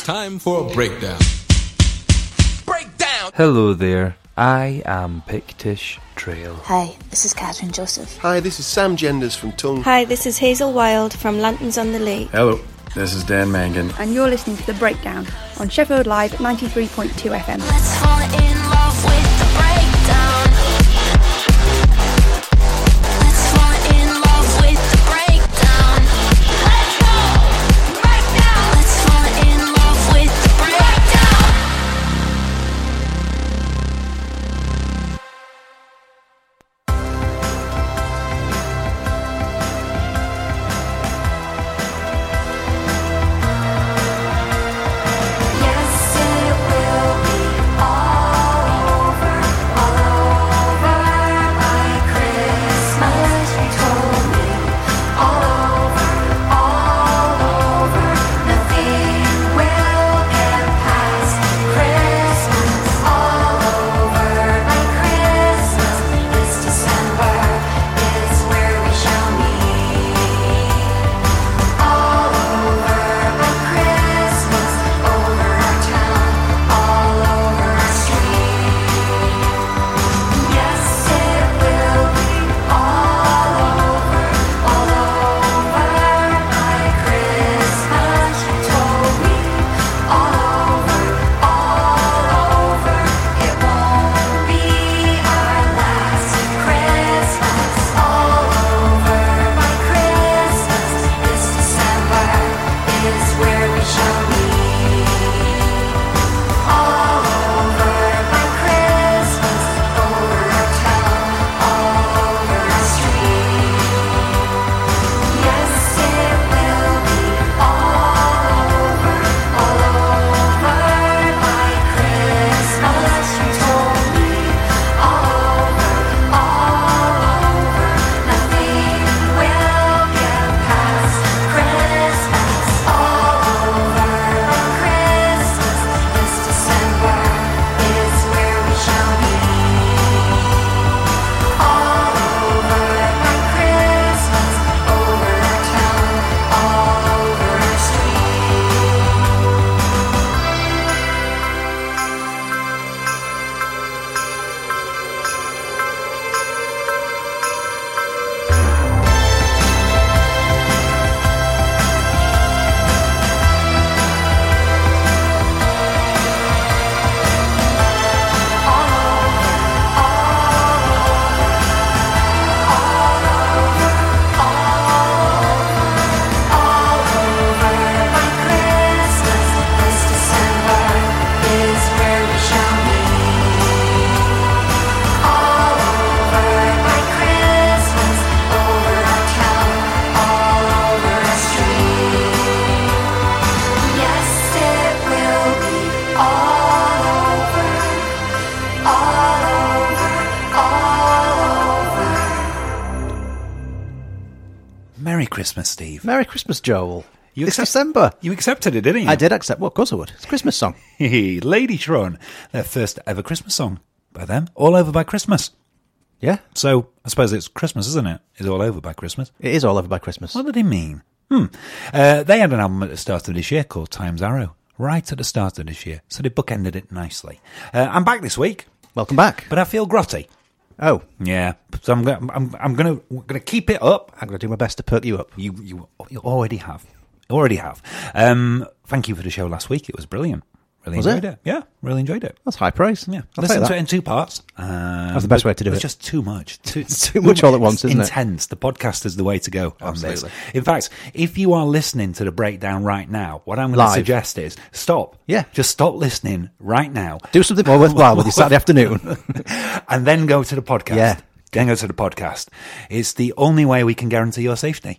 It's time for a breakdown. Breakdown! Hello there. I am Pictish Trail. Hi, this is Kathryn Joseph. Hi, this is Sam Genders from Tunng. Hi, this is Hazel Wilde from Lanterns on the Lake. Hello, this is Dan Mangan. And you're listening to The Breakdown on Sheffield Live 93.2 FM. Christmas, Steve. Merry Christmas, Joel. You it's accept- December. You accepted it, didn't you? I did accept. Well, of course I would. It's a Christmas song. Ladytron, their first ever Christmas song by them, all over by Christmas. Yeah, So I suppose it's Christmas, isn't it? It's all over by Christmas. it is all over by Christmas. What did he mean? Hmm. Uh, they had an album at the start of this year called Time's Arrow, right at the start of this year. So they bookended it nicely. Uh, I'm back this week, Welcome back. but I feel grotty. Oh, Yeah, so I'm gonna, I'm, I'm gonna, gonna keep it up. I'm to do my best to perk you up. You, you, you already have, already have. Um, thank you for the show last week. It was brilliant. Really Was enjoyed it? it? Yeah, really enjoyed it. That's high praise. Yeah, I'll listen take to that. it in two parts. Um, That's the best way to do it. it's just too much. Too, too much all at once, isn't it? intense. The podcast is the way to go on this. Absolutely. In fact, if you are listening to the breakdown right now, what I'm going to suggest is stop. Yeah. Just stop listening right now. Do something more worthwhile with your Saturday afternoon. and then go to the podcast. Yeah. Then go to the podcast. It's the only way we can guarantee your safety.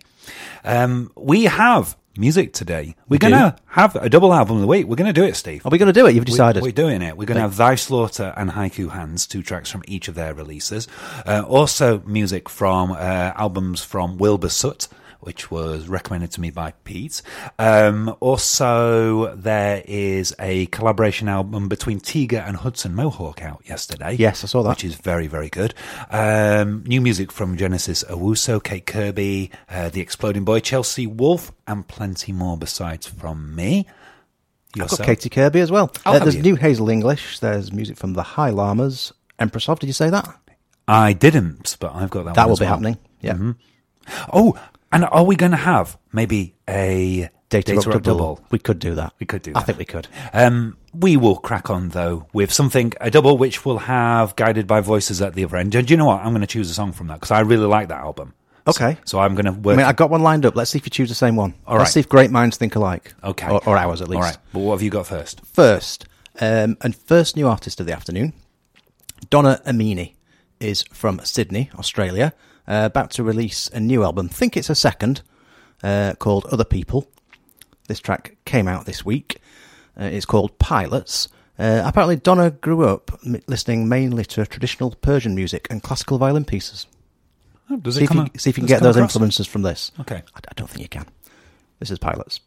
Um, we have music today. We're We going to have a double album of the week. We're going to do it, Steve. Are we going to do it? You've decided. We, are doing it. We're going to have Thy Slaughter and Haiku Hands, two tracks from each of their releases. Uh, also, music from uh, albums from Wilbur Soot, which was recommended to me by Pete. Um, also, there is a collaboration album between Tiga and Hudson Mohawke out yesterday. Yes, I saw that. Which is very, very good. Um, new music from Genesis Owusu, Kate Kirby, uh, The Exploding Boy, Chelsea Wolfe, and plenty more besides from me. I've got Yourself? Katy Kirby as well. Oh, Uh, there's you? new Hazel English. There's music from the High Llamas. Empress of, did you say that? I didn't, but I've got that. that will be well. happening. Yeah. Oh, and are we going to have maybe a Data, Data Rock Rock double. We could do that. We could do that. I think we could. Um, we will crack on though with something a double, which will have guided by voices at the other end. Do you know what? I'm going to choose a song from that because I really like that album. Okay. So I'm going to I mean, I've got one lined up. Let's see if you choose the same one. All Let's see if great minds think alike. okay, Or, or ours, at least. All right, but what have you got first? First, um, and first new artist of the afternoon, Donna Amini is from Sydney, Australia, uh, about to release a new album. Think it's a second, uh, called Other People. This track came out this week. Uh, it's called Pilots. Uh, apparently, Donna grew up m- listening mainly to traditional Persian music and classical violin pieces. Oh, does See it if, you, out- see if you can get those across? influences from this. Okay. I, I don't think you can. This is Pilots.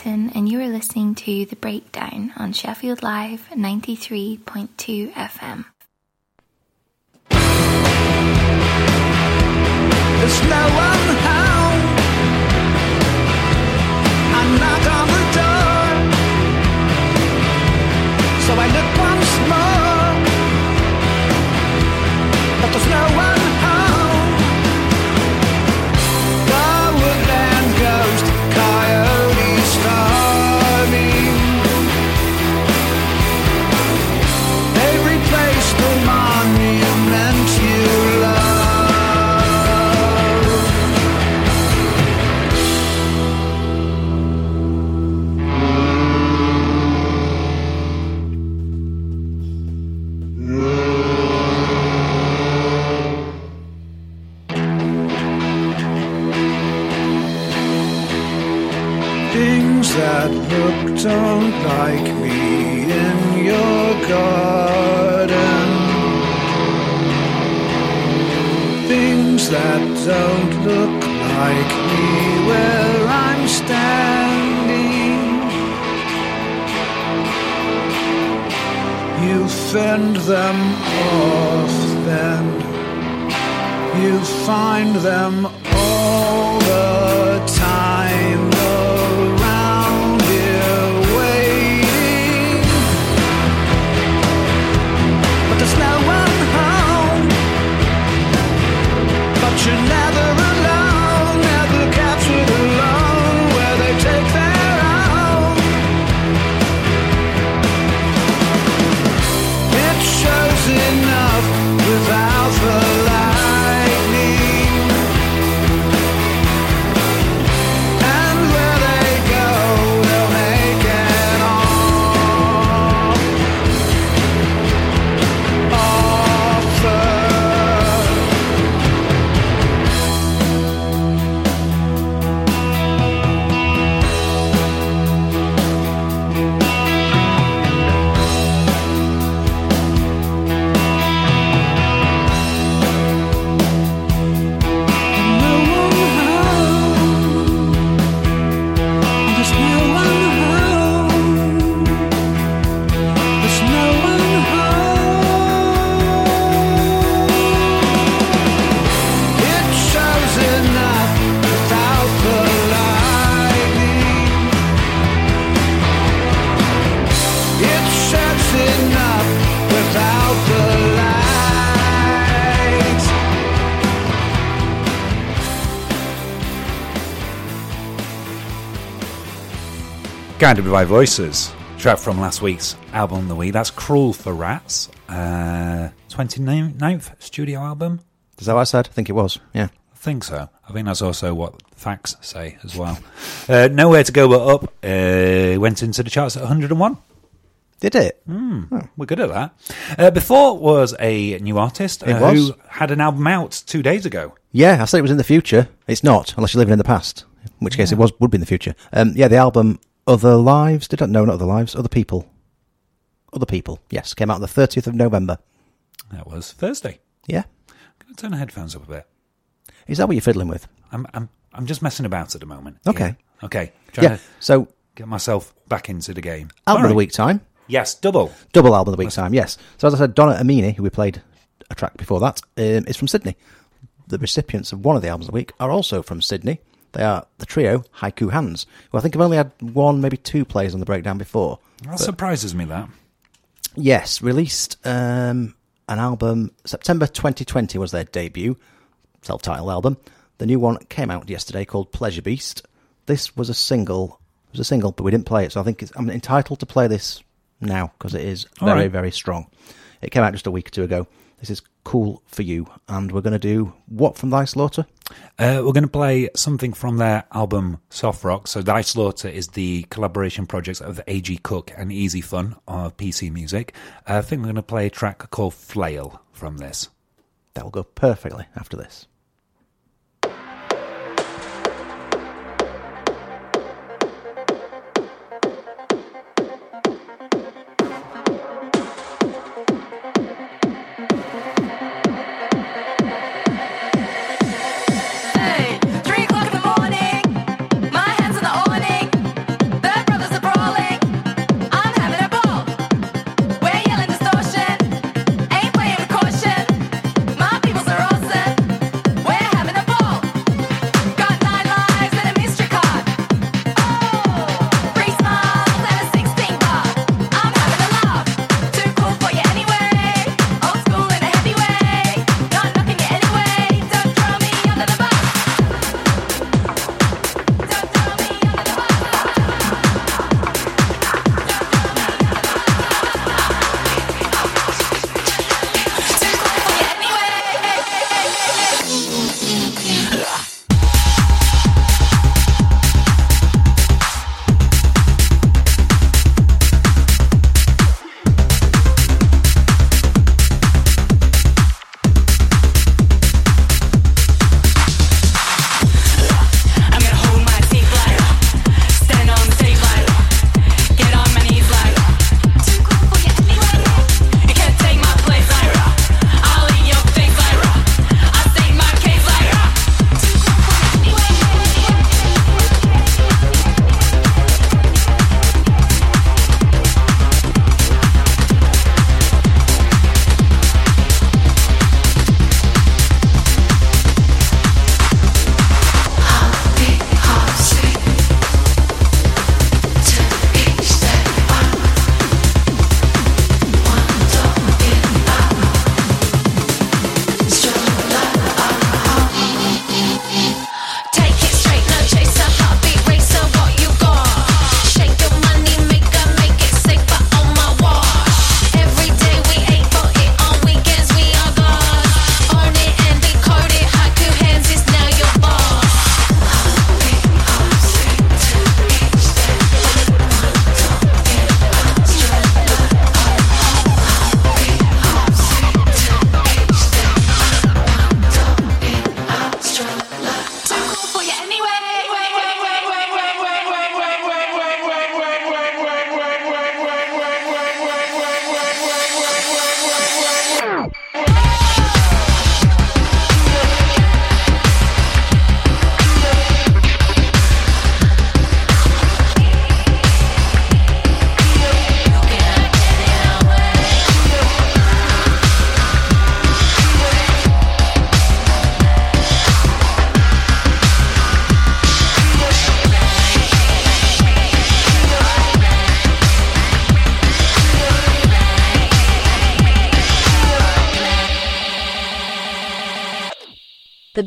And you are listening to The Breakdown on Sheffield Live 93.2 FM. Find them Guided by Voices, track from last week's album of the week. That's Cruel for Rats, uh, 29th studio album. Is that what I said? I think it was. Yeah. I think so. I think that's also what facts say as well. Uh, Nowhere to Go But Up uh, went into the charts at 101. Did it? Hmm, We're good at that. Uh, before was a new artist uh, who had an album out two days ago. Yeah, I said it was in the future. It's not, unless you're living in the past. In which case, it was would be in the future. Um, yeah, the album "Other Lives" did I? No, not "Other Lives." Other people. Other people. Yes, came out on the 30th of November. That was Thursday. Yeah. Gonna turn the headphones up a bit. Is that what you're fiddling with? I'm I'm I'm just messing about at the moment. Okay. Yeah. Okay. Trying Yeah. to So, get myself back into the game. album All of the week time. Yes, double. Double album of the week time, yes. So as I said, Donna Amini, who we played a track before that, um, is from Sydney. The recipients of one of the albums of the week are also from Sydney. They are the trio Haiku Hands, who I think have only had one, maybe two plays on the breakdown before. That surprises me. That Yes, released um, an album September 2020 was their debut, self-titled album. The new one came out yesterday called Pleasure Beast. This was a single. It was a single, but we didn't play it, so I think it's, I'm entitled to play this now because it is All very, right. very strong. It came out just a week or two ago. This is cool for you, and we're going to do what from Thy Slaughter? uh, we're going to play something from their album Soft Rock. So Thy Slaughter is the collaboration project of A.G. Cook and Easy Fun of PC Music. Uh, I think we're going to play a track called Flail from this. That will go perfectly after this.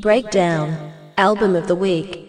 Breakdown, Album of the Week.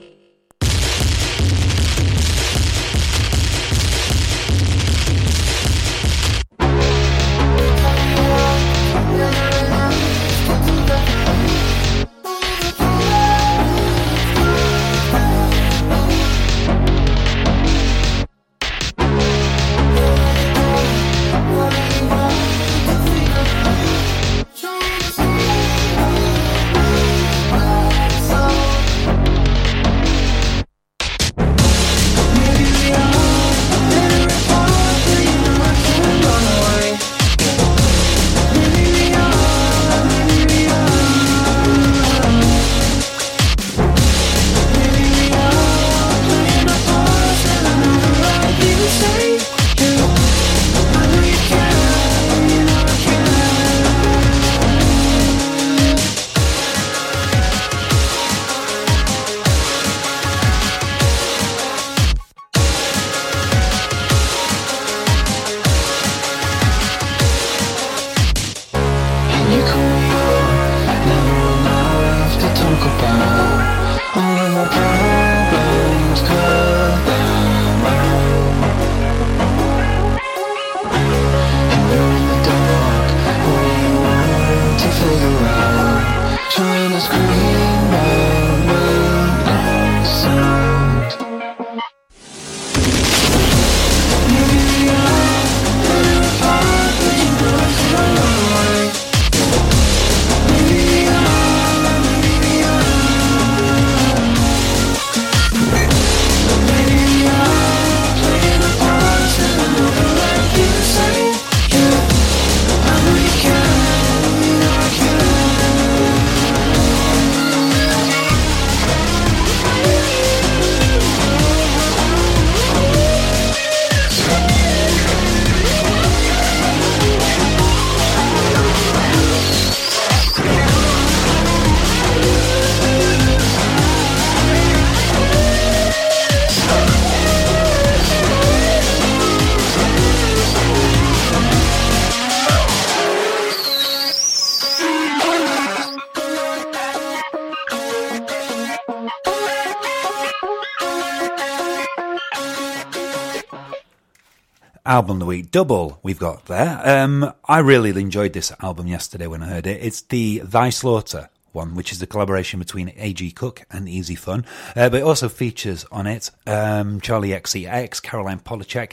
Album of the week double we've got there. Um, I really enjoyed this album yesterday when I heard it. It's the Thy Slaughter one, which is the collaboration between A.G. Cook and Easy Fun. Uh, but it also features on it um, Charli XCX, Caroline Polachek.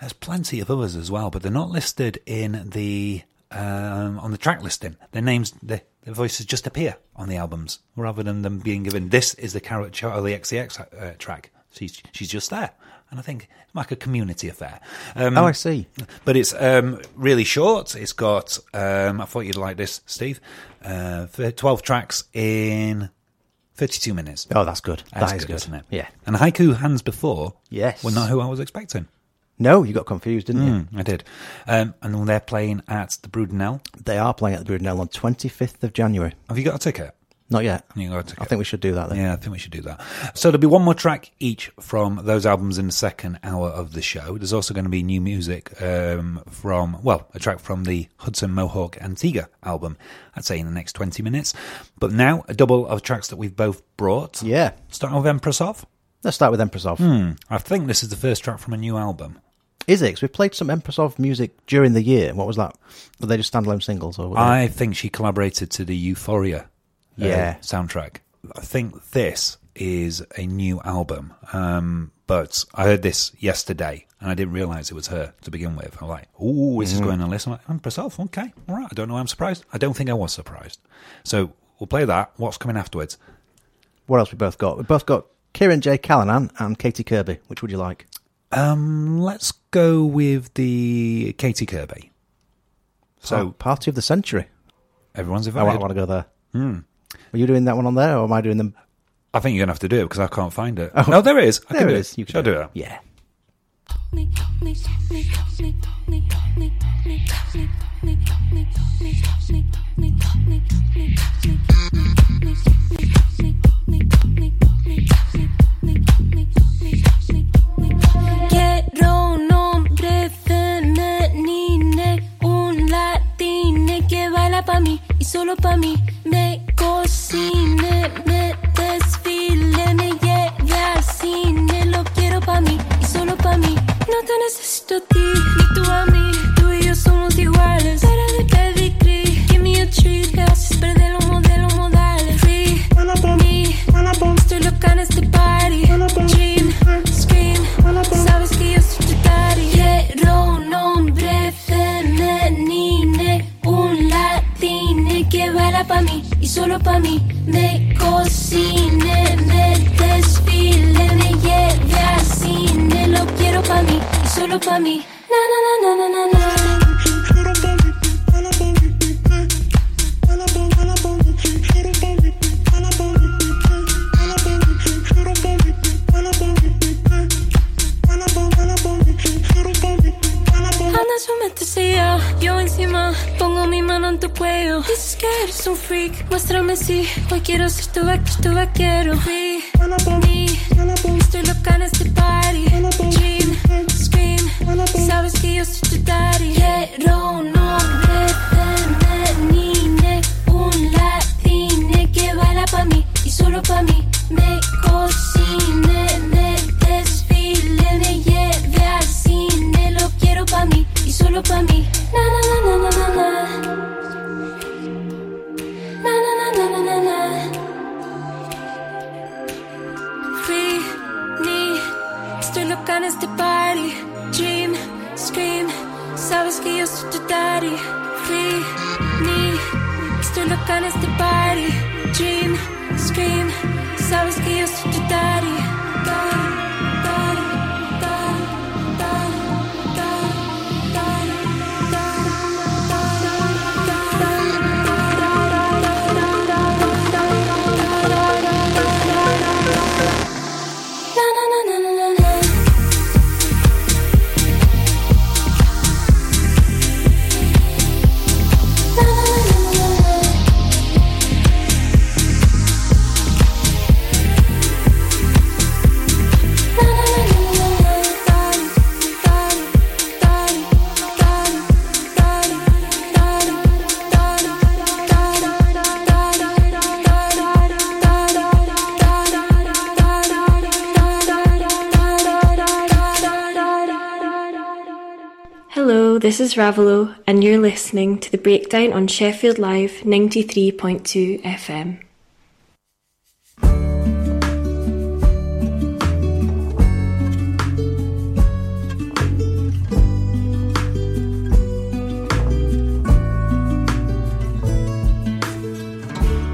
There's plenty of others as well, but they're not listed in the um, on the track listing. Their names, their, their voices just appear on the albums rather than them being given. This is the Charli XCX uh, track. She's she's just there, and I think it's like a community affair. Um, Oh, I see. But it's um, really short. It's got. Um, I thought you'd like this, Steve. Uh, Twelve tracks in thirty-two minutes. Oh, that's good. That's That is good. isn't it? Yeah. And haiku hands before. Yes. were not who I was expecting. No, you got confused, didn't you? Mm, I did. Um, and they're playing at the Brudenell. They are playing at the Brudenell on 25th of January. Have you got a ticket? Not yet. You got. I think we should do that then. Yeah, I think we should do that. So there'll be one more track each from those albums in the second hour of the show. There's also going to be new music um, from, well, a track from the Hudson Mohawke and Tiga album, I'd say in the next 20 minutes. But now, a double of tracks that we've both brought. Yeah. Starting with Empress of. Let's start with Empress of. Hmm. I think this is the first track from a new album. Is it? 'Cause we played some Empress of music during the year. What was that? Were they just standalone singles? or were they- I think she collaborated to the Euphoria uh, Yeah. soundtrack. I think this is a new album, um, but I heard this yesterday and I didn't realise it was her to begin with. I'm like, oh, this is Mhm. going on list. I'm like, Empress of, okay, all right. I don't know. I'm surprised. I don't think I was surprised. So we'll play that. What's coming afterwards? What else we both got? We both got Kieran J. Callanan and Katy Kirby. Which would you like? Um, let's go with the Katy Kirby. So Oh, party of the century. everyone's invited. I invited. want, to go there. Hmm. Are you doing that one on there, or am I doing them? I think you're gonna have to do it because I can't find it. Oh. no, there it is. I There can it do is. You can Shall I do do it. it? Yeah. Quiero un hombre femenino, un latino que baila pa' mí y solo pa' mí. Me cocine, me desfile, me lleve al cine. Lo quiero pa' mí y solo pa' mí. No te necesito a ti, ni tú a mí. Tú y yo somos iguales. Para de pedigree, give me a treat. Te haces perder los modelos modales. Free, me, estoy loca en este party. Dream, scream, sabes que yo soy tu daddy. Quiero un hombre femenino, un latine que baila pa' mí cocine, me desfile, me lleve al cine. Lo quiero pa' mí solo pa' mí. Na na na na na na. Anda, súmete ya, yo encima pongo mi mano en tu cuello. Dices que eres un freak, muéstrame si hoy quiero ser tu vaquero, tu vaquero. Me, estoy loca en este party. Dream, scream, sabes que yo soy tu daddy. Quiero un hombre femenino, un latine que baila pa' mí y solo pa' mí. Me cocine, solo pa' mí. Na na na na na na na. Na na na na na na. Free me, estoy loca en este party. Dream, scream, sabes que yo soy tu daddy. Free me, estoy loca en este party. Is Ravelo, and you're listening to the breakdown on Sheffield Live 93.2 FM.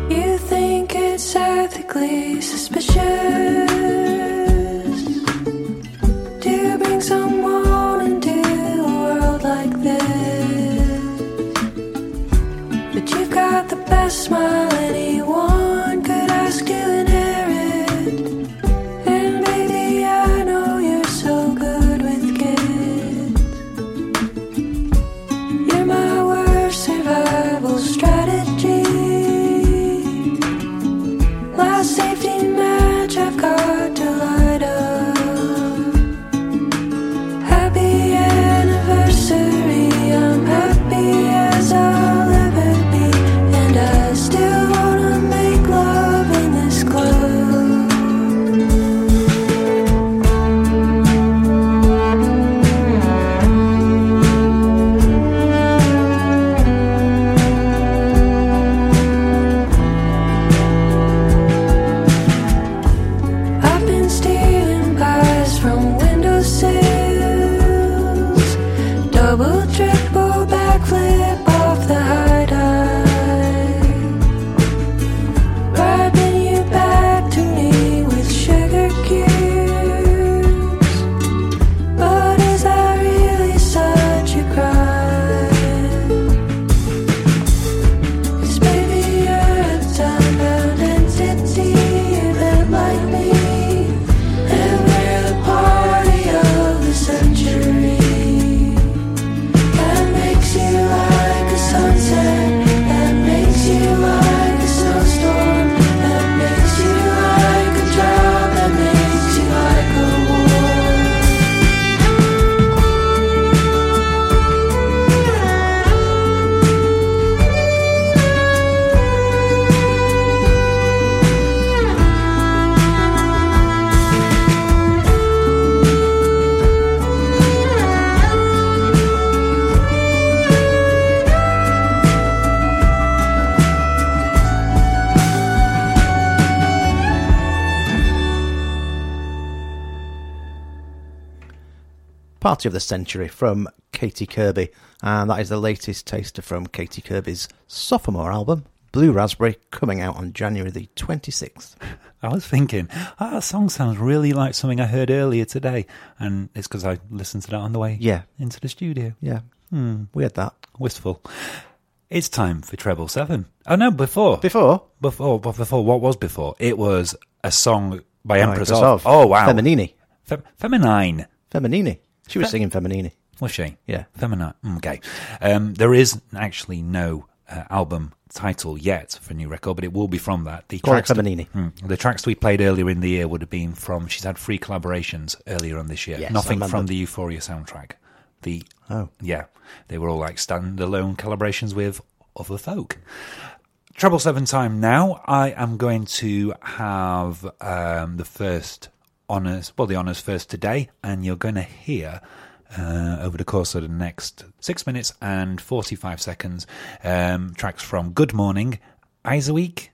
You think it's ethically suspicious smile Party of the Century from Katy Kirby, and that is the latest taster from Katy Kirby's sophomore album, Blue Raspberry, coming out on January the 26th. I was thinking, ah, that song sounds really like something I heard earlier today, and it's because I listened to that on the way Yeah. into the studio. Yeah. Hmm. We had that. Wistful. It's time for treble seven. Oh no, before Before? before before what was before? It was a song by By Empress, Empress of. of. Oh wow, Feminini. Fe- Feminine. Feminini. She was Fe- singing Feminini. Was she? Yeah. Feminine. Okay. Um, there is actually no uh, album title yet for a new record, but it will be from that. The Call that- Feminini. Hmm. the tracks we played earlier in the year would have been from. She's had free collaborations earlier on this year. Yes, Nothing from the Euphoria soundtrack. The Oh. yeah, they were all like standalone collaborations with other folk. Treble seven time now. I am going to have um, the first honours, well, the honours first today, and you're going to hear uh, over the course of the next six minutes and 45 seconds um, tracks from Good Morning, Isaac,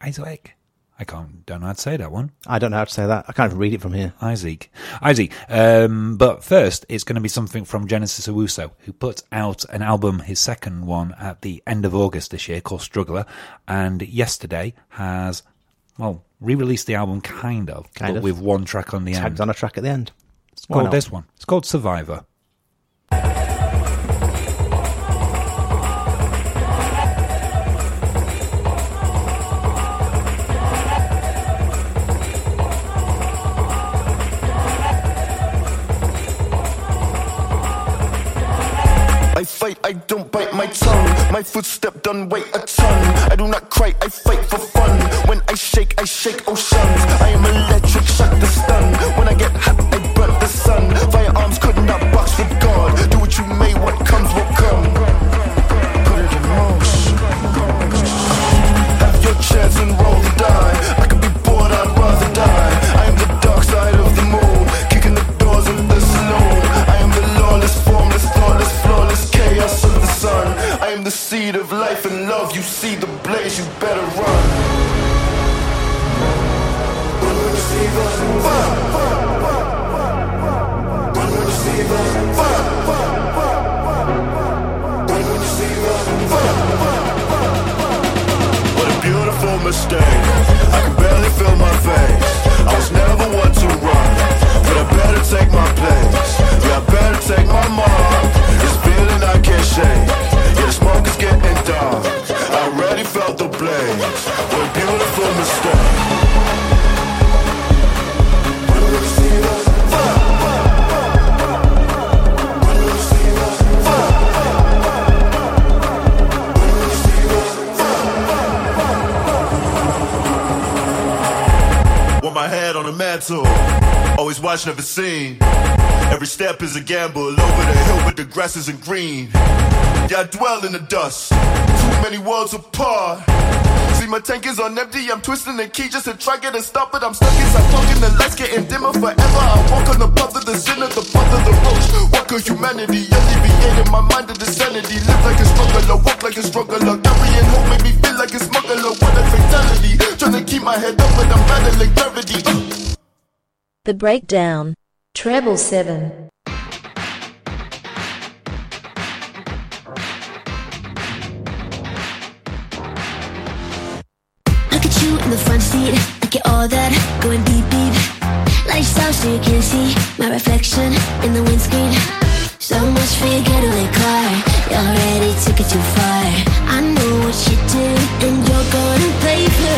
Isaac. I can't, don't know how to say that one. I don't know how to say that. I can't even read it from here. Isaac. Isaac. Um, but first, it's going to be something from Genesis Owusu, who put out an album, his second one, at the end of August this year called Struggler, and yesterday has, well, re-released the album kind of, Kind but of. with one track on the Tagged end. on a track at the end. It's Why called not? this one. It's called Survivor. I don't bite my tongue. My footstep done weigh a ton. I do not cry, I fight for fun. When I shake, I shake oceans. I am electric, shock the stun. When I get hot, I burn the sun. Firearms could not box with God. Do what you may, what comes the of life and love. You see the blaze, you better run. What a beautiful mistake. I can barely feel my face. I was never one to run, but I better take my place. Yeah, I better take my mark. This feeling I can't shake. I already felt the blaze. What a beautiful mistake. Want my head on mantle. Always watch, never seen. Every step is a gamble. Over the hill, but the grass isn't green. Yeah, I dwell in the dust. Too many worlds apart. See, my tank is on empty. I'm twisting the key just to try get it stop, but I'm stuck inside talking. The lights getting dimmer forever. I walk on the path of the sin of the path of the roach. Walk of humanity, alleviating my mind of the sanity. Live like a struggler, walk like a struggler. Carrying hope make me feel like a smuggler. What a fatality. Trying to keep my head up, but I'm battling gravity. Uh. The Breakdown. Treble 7. Look at you in the front seat. Look at all that going beep beep. Lights out so you can see my reflection in the windscreen. So much for your getaway car. You already took it too far. I know what you do, and you're gonna pay for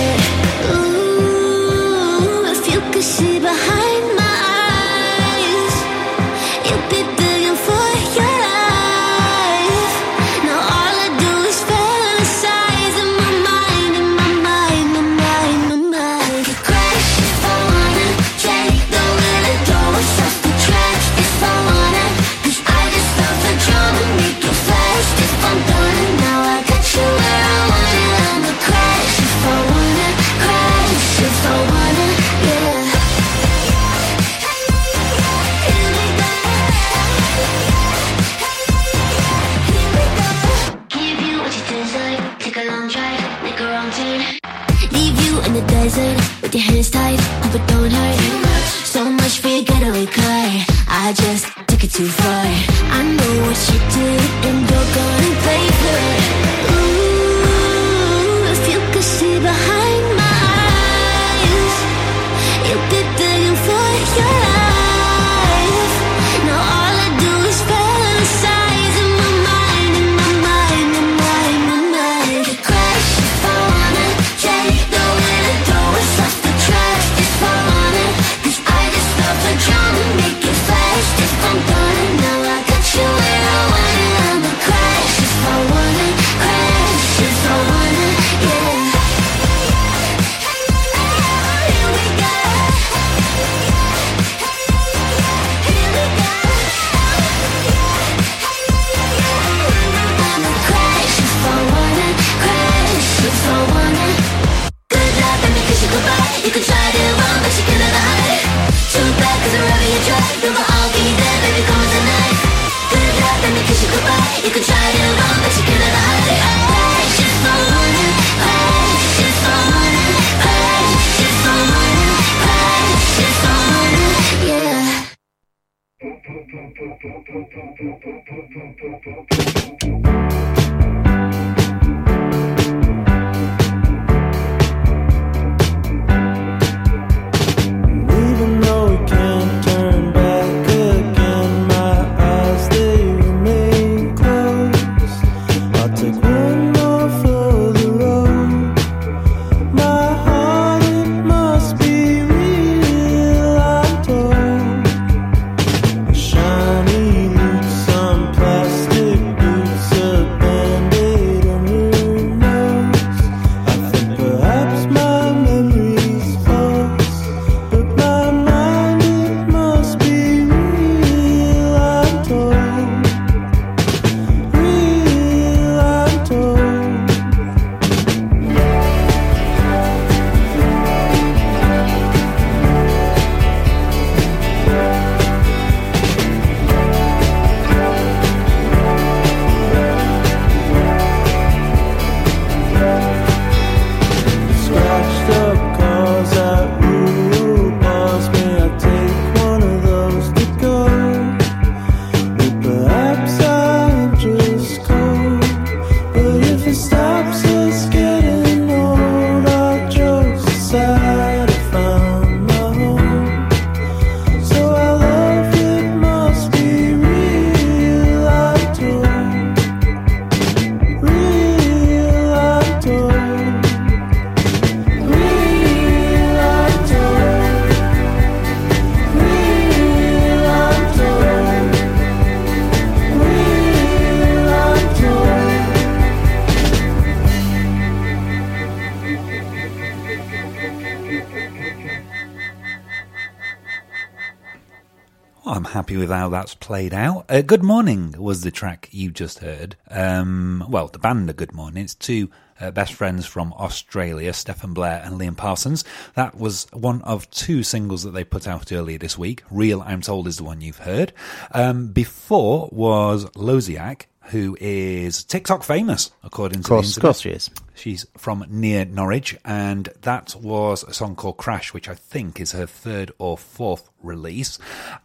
happy with how that's played out. Uh, Good Morning was the track you just heard. Um, well, the band are Good Morning. It's two uh, best friends from Australia, Stephen Blair and Liam Parsons. That was one of two singles that they put out earlier this week. Real, I'm told, is the one you've heard. Um, before was lozeak, who is TikTok famous, according to course, the of course she is. She's from near Norwich, and that was a song called Crash, which I think is her third or fourth release.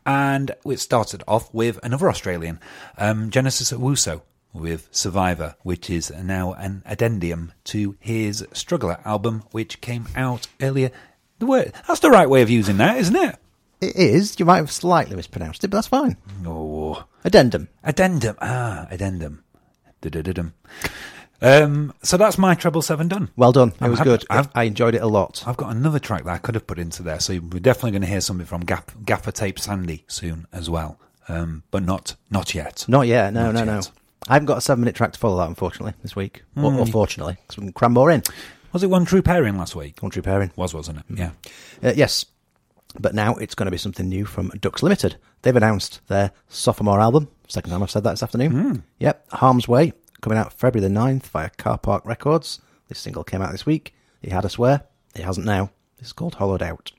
And it started off with another Australian, um, Genesis Owusu, with Survivor, which is now an addendum to his Struggler album, which came out earlier. The word that's the right way of using that, isn't it? It is. You might have slightly mispronounced it, but that's fine. Oh, Addendum. addendum. Ah, addendum. Du-du-du-dum. Um, so that's my treble seven done. Well done. It was good. I've- I enjoyed it a lot. I've got another track that I could have put into there, so we're definitely going to hear something from Gap, Gaffa Tape Sandy soon as well, um, but not not yet. Not yet. No, Not no, yet. no. I haven't got a seven minute track to follow that, unfortunately, this week. Or, Mm. or fortunately, because we can cram more in. Was it one true pairing last week? One true pairing. Was, wasn't it? Yeah. Uh, yes. But now it's going to be something new from Ducks Limited. They've announced their sophomore album. Second time I've said that this afternoon. Hmm. Yep. Harm's Way, coming out February the 9th via Carpark Records. This single came out this week. He had us where? He hasn't now. This is called Hollowed Out.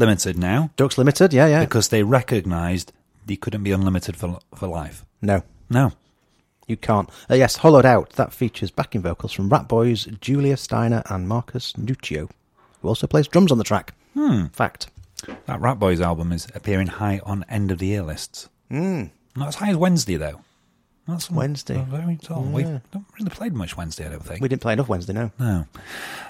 Limited now. Ducks Limited, yeah, yeah. Because they recognised you couldn't be unlimited for for life. No. No. You can't. Uh, yes, Hollowed Out. That features backing vocals from Ratboys, Julia Steiner, and Marcus Nuccio, who also plays drums on the track. Hmm. Fact. That Rat Boys album is appearing high on end of the year lists. Mm. Not as high as Wednesday though. That's Wednesday. Very tall. Yeah. We don't really played much Wednesday, I don't think. We didn't play enough Wednesday, no. No.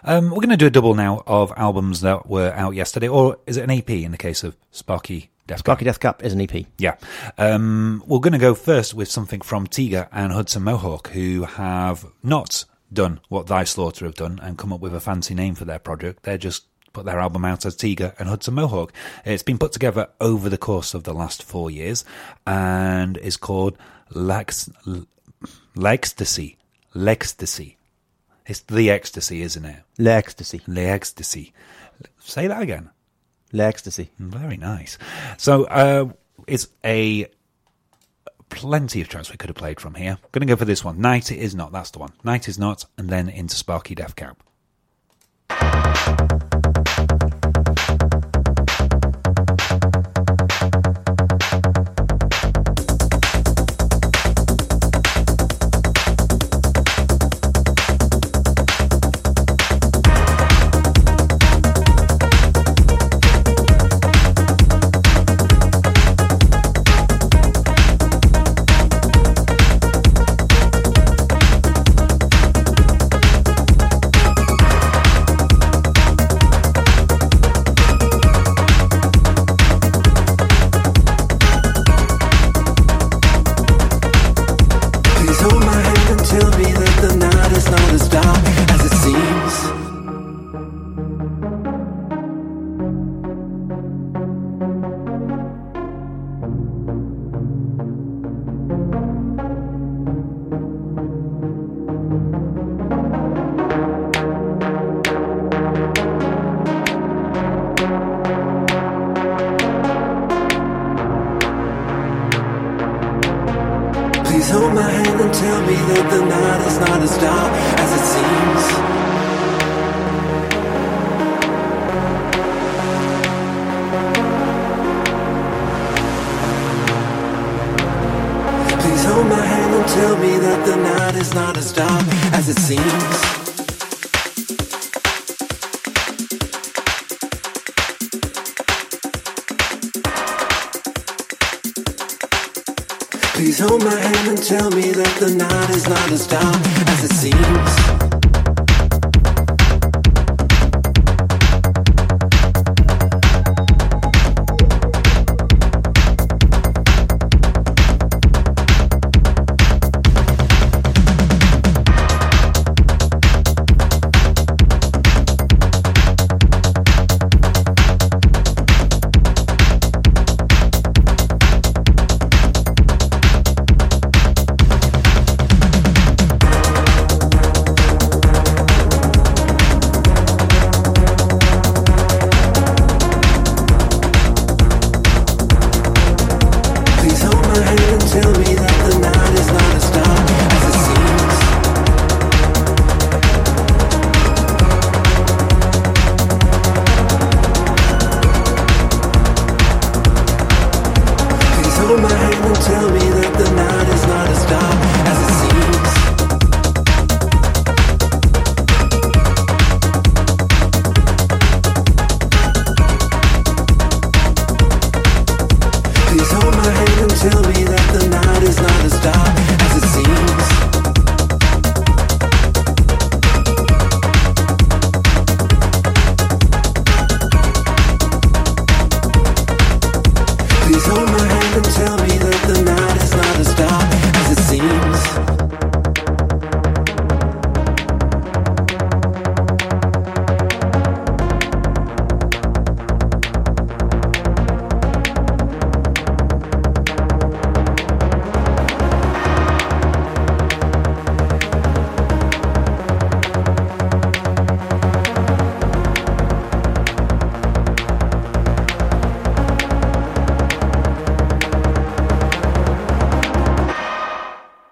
Um, we're going to do a double now of albums that were out yesterday, or is it an EP in the case of Sparky Death Sparky Deathcap is an EP. Yeah. Um, we're going to go first with something from Tiga and Hudson Mohawke, who have not done what Thy Slaughter have done and come up with a fancy name for their project. They're just put their album out as Tiga and Hudson Mohawke. It's been put together over the course of the last four years and is called Lex, L'Ecstasy. L'Ecstasy. It's the ecstasy, isn't it? L'Ecstasy. L'Ecstasy. Say that again. L'Ecstasy. Very nice. So uh, it's a plenty of tracks we could have played from here. Going to go for this one. Night is not. That's the one. Night is not, and then into Sparky Deathcap.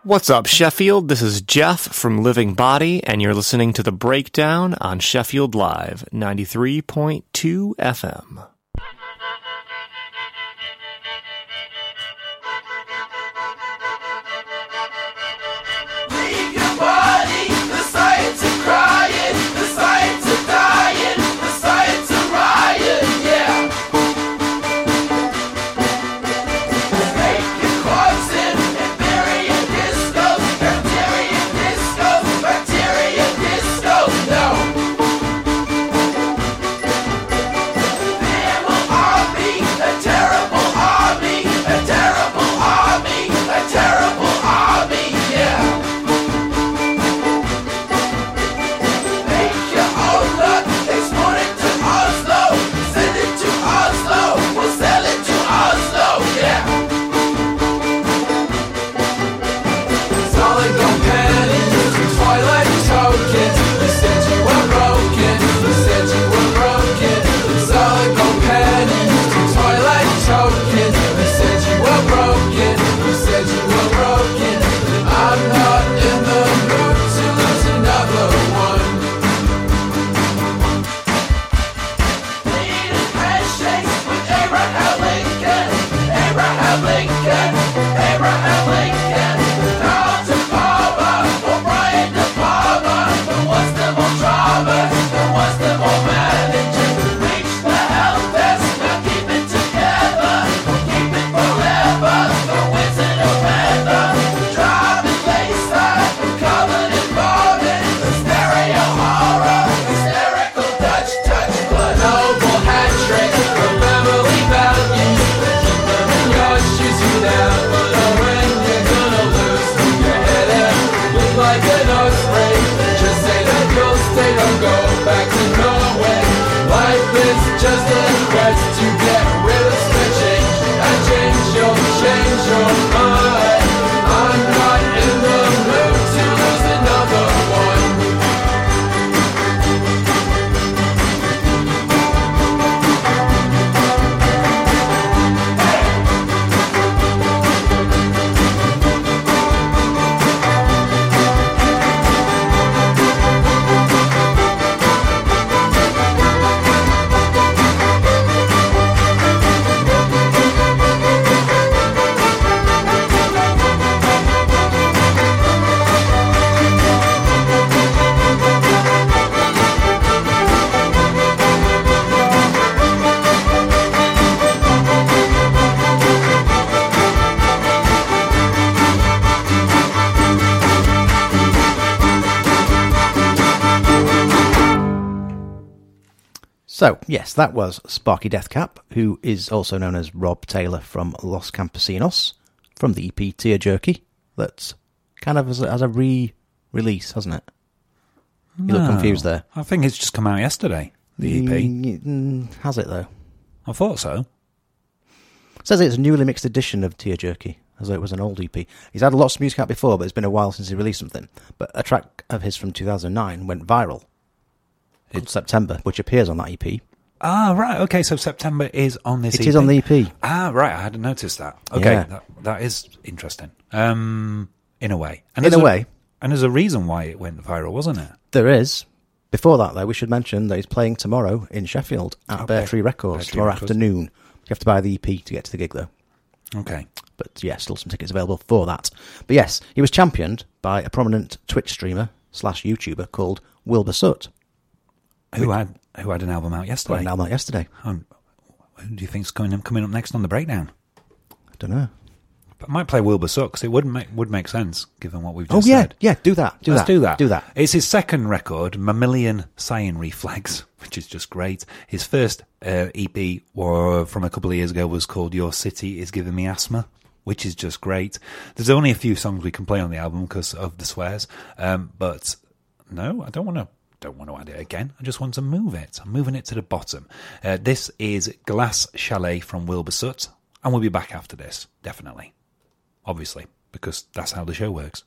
What's up, Sheffield? This is Jeff from Living Body, and you're listening to The Breakdown on Sheffield Live 93.2 FM. Yes, that was Sparky Deathcap, who is also known as Rob Taylor from Los Campesinos, from the EP Tear Jerky. That's kind of as a, as a re release, hasn't it? You look confused there. I think it's just come out yesterday, the EP. Mm, Has it, though? I thought so. says it's a newly mixed edition of Tear Jerky, as though it was an old EP. He's had lots of music out before, but it's been a while since he released something. But a track of his from 2009 went viral. Called September, which appears on that EP. Ah, right. Okay, so September is on this It EP. is on the EP. Ah, right. I hadn't noticed that. Okay, Yeah. that, that is interesting. Um, in a way. And In there's a way. And there's a reason why it went viral, wasn't it? There is. Before that, though, we should mention that he's playing tomorrow in Sheffield at Okay. Bear Tree Records Bear Tree tomorrow Records. afternoon. You have to buy the EP to get to the gig, though. Okay. But yeah, still some tickets available for that. But yes, he was championed by a prominent Twitch streamer slash YouTuber called Wilbur Soot. Who had who had an album out yesterday? Got an album out yesterday. Um, who do you think's coming coming up next on the breakdown? I don't know. But I might play Wilbur Soot. it would make would make sense given what we've Oh yeah, said. yeah, do that. Do Let's that. do that. Do that. It's his second record, Mammalian Cyan Reflex, which is just great. His first uh, EP were, from a couple of years ago was called Your City is Giving Me Asthma, which is just great. There's only a few songs we can play on the album because of the swears, um, but no, I don't want to. Don't want to add it again. I just want to move it. I'm moving it to the bottom. Uh, this is Glass Chalet from Wilbur Soot, and we'll be back after this, definitely. Obviously, because that's how the show works.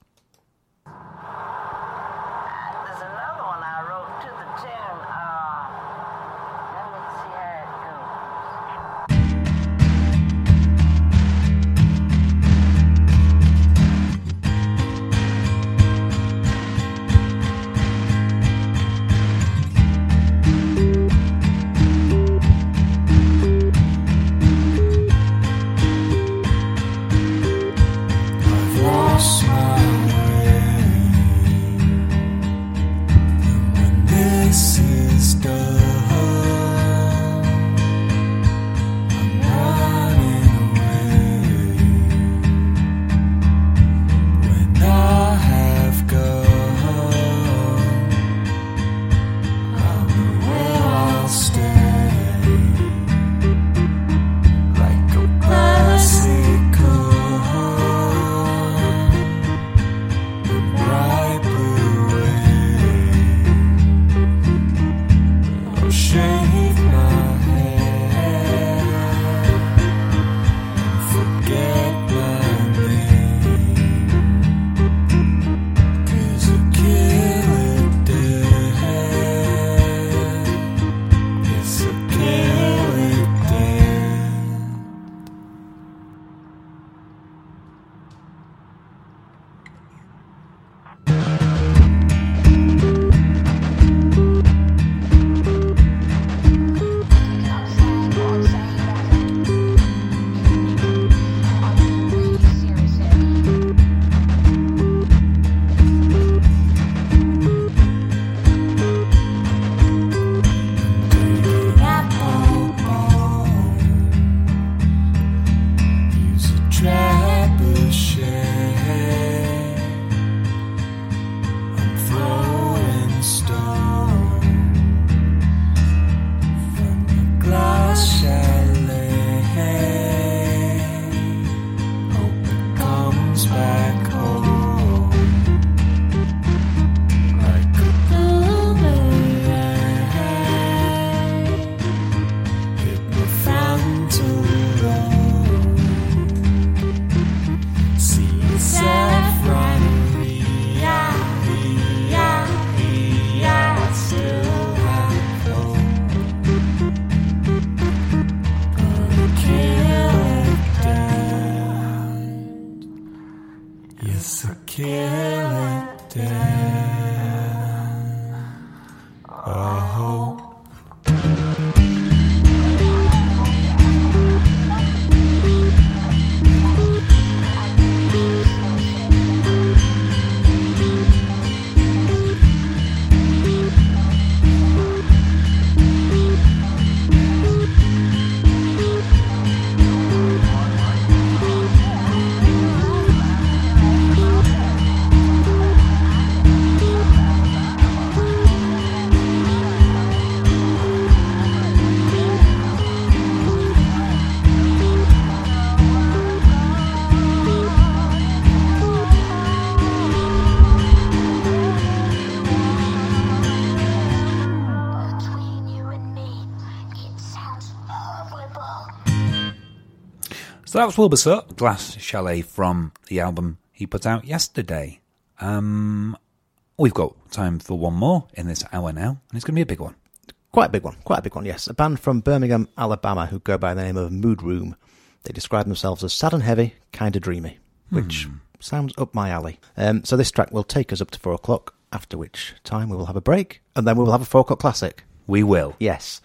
That was Wilbur Soot, Glass Chalet from the album he put out yesterday. Um, we've got time for one more in this hour now, and it's going to be a big one. Quite a big one, quite a big one, yes. A band from Birmingham, Alabama, who go by the name of Mood Room. They describe themselves as sad and heavy, kind of dreamy, which sounds up my alley. Um, so this track will take us up to four o'clock, after which time we will have a break, and then we will have a four o'clock classic. We will. Yes.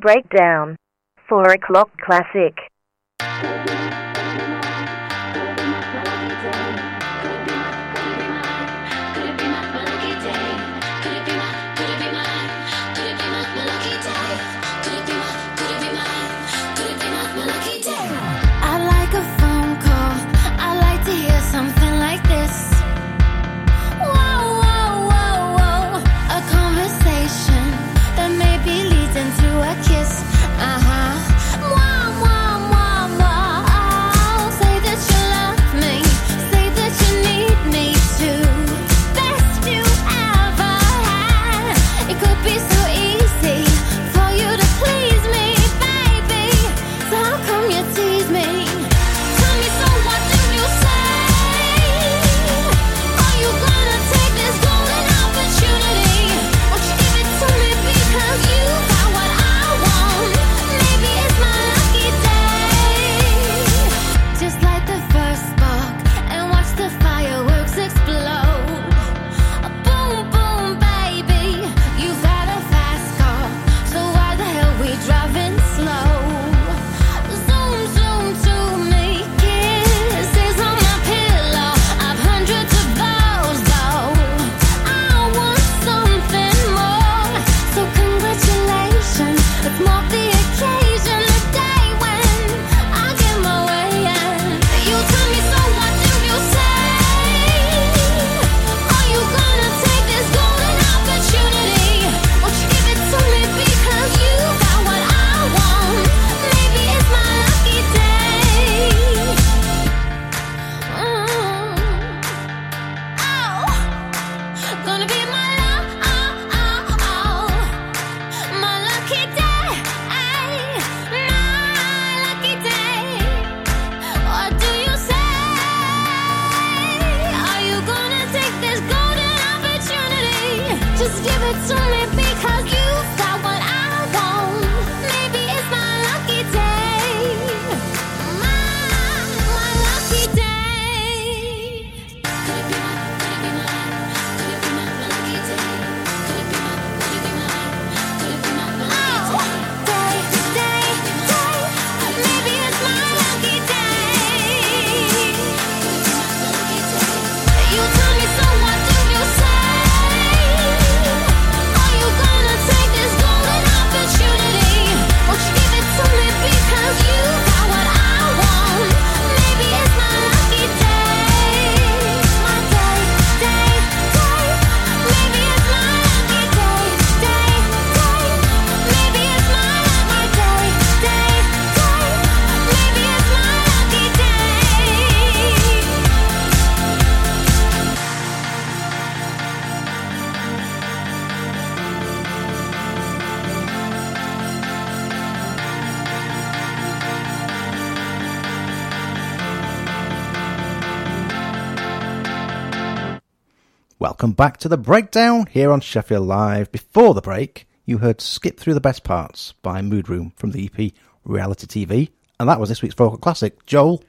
Breakdown. 4 o'clock classic. Welcome back to the breakdown here on Sheffield Live. Before the break, you heard Skip Through the Best Parts by Mood Room from the EP Reality TV, and that was this week's vocal classic. Joel?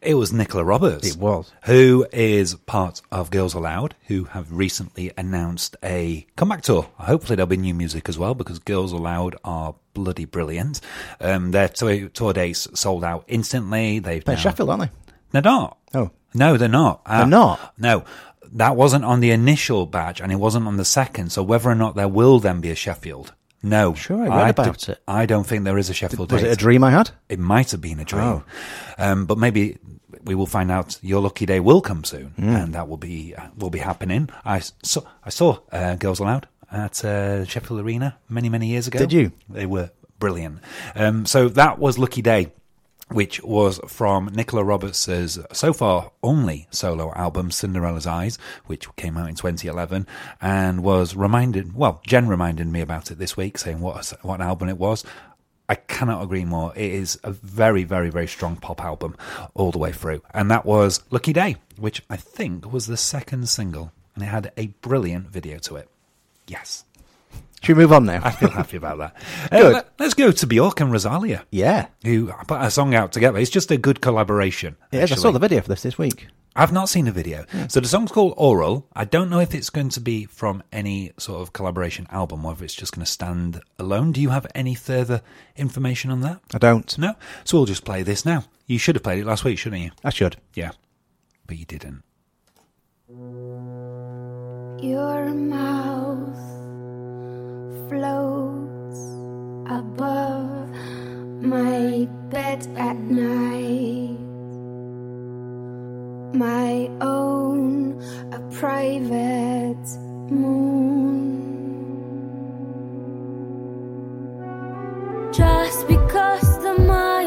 It was Nicola Roberts. It was. Who is part of Girls Aloud, who have recently announced a comeback tour. Hopefully there'll be new music as well, because Girls Aloud are bloody brilliant. Um, their tour, tour dates sold out instantly. They've They're now- Sheffield, aren't they? They're not. Oh. No, they're not. Uh, They're not? No. That wasn't on the initial batch and it wasn't on the second. So whether or not there will then be a Sheffield. No. Sure, I read do- about it. I don't think there is a Sheffield Was date. it a dream I had? It might have been a dream. Oh. Um, but maybe we will find out your lucky day will come soon Mm. and that will be, uh, will be happening. I saw, I saw, uh, Girls Aloud at, uh, Sheffield Arena many, many years ago. Did you? They were brilliant. Um, so that was Lucky Day, which was from Nicola Roberts' so far only solo album, Cinderella's Eyes, which came out in 2011, and was reminded, well, Jen reminded me about it this week, saying what, what an album it was. I cannot agree more. It is a very, very, very strong pop album all the way through. And that was Lucky Day, which I think was the second single. And it had a brilliant video to it. Yes. Should we move on now? I feel happy about that. Uh, Good. let, us go to Bjork and Rosalia. Yeah. Who put a song out together. It's just a good collaboration. Yes, I saw the video for this this week. I've not seen a video. So the song's called Oral. I don't know if it's going to be from any sort of collaboration album or if it's just going to stand alone. Do you have any further information on that? I don't. No? So we'll just play this now. You should have played it last week, shouldn't you? I should. Yeah. But you didn't. Your mouth floats above my bed at night. My own, a private moon. Just because the mind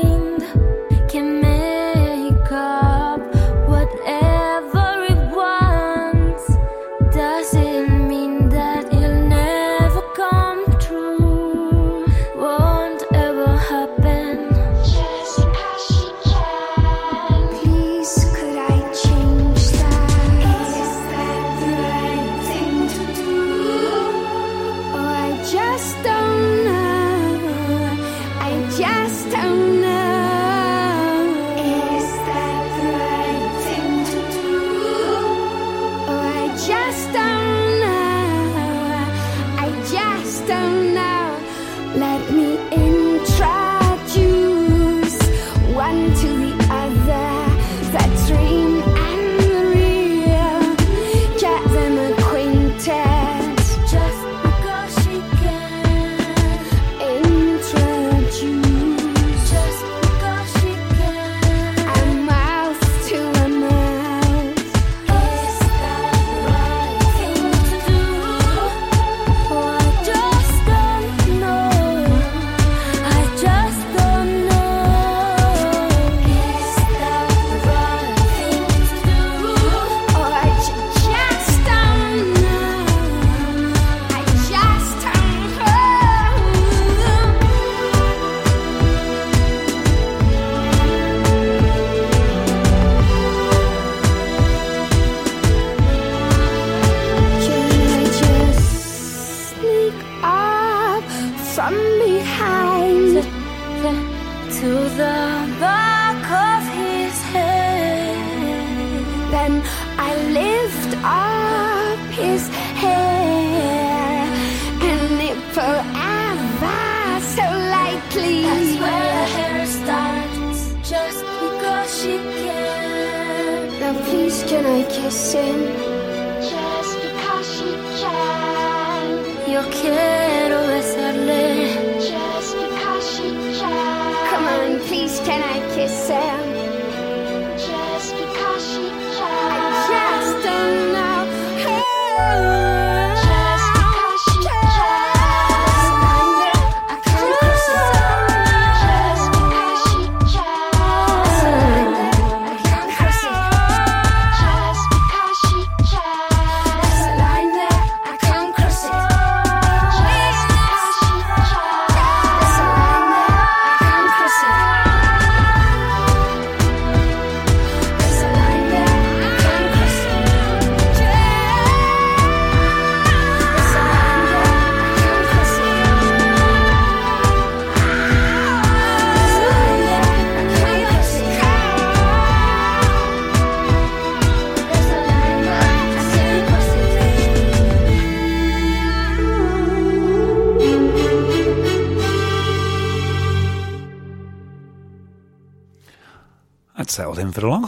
I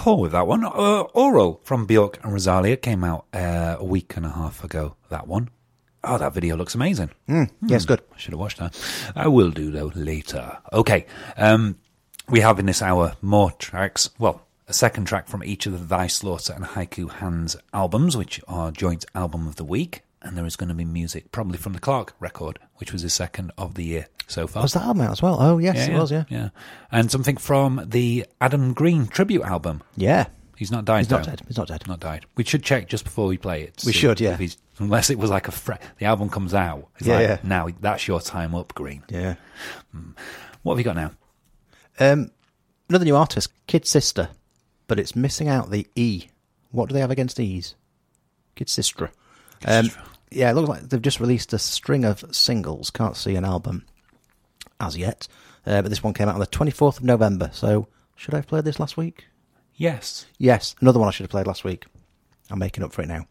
in for the long haul with that one. Uh, Oral from Bjork and Rosalia came out uh, a week and a half ago. That one. Oh, that video looks amazing. Mm, yes, good. I should have watched that. I will do though later. Okay. Um, we have in this hour more tracks. Well, a second track from each of the Thy Slaughter and Haiku Hands albums, which are joint album of the week. And there is going to be music probably from the Clark record, which was his second of the year so far. Was that album out as well? Oh, yes, it was, yeah. Yeah. And something from the Adam Green tribute album. Yeah. He's not died. He's not though. dead. He's not dead. Not died. We should check just before we play it. We should, yeah. unless it was like a fre- the album comes out. It's Yeah, like, yeah. Now that's your time up, Green. Yeah. What have you got now? Um, another new artist, Kid Sistr, but it's missing out the E. What do they have against E's? Kid Sistr. Um, Yeah, it looks like they've just released a string of singles. Can't see an album as yet. Uh, but this one came out on the 24th of November. So, should I have played this last week? Yes. Yes, another one I should have played last week. I'm making up for it now.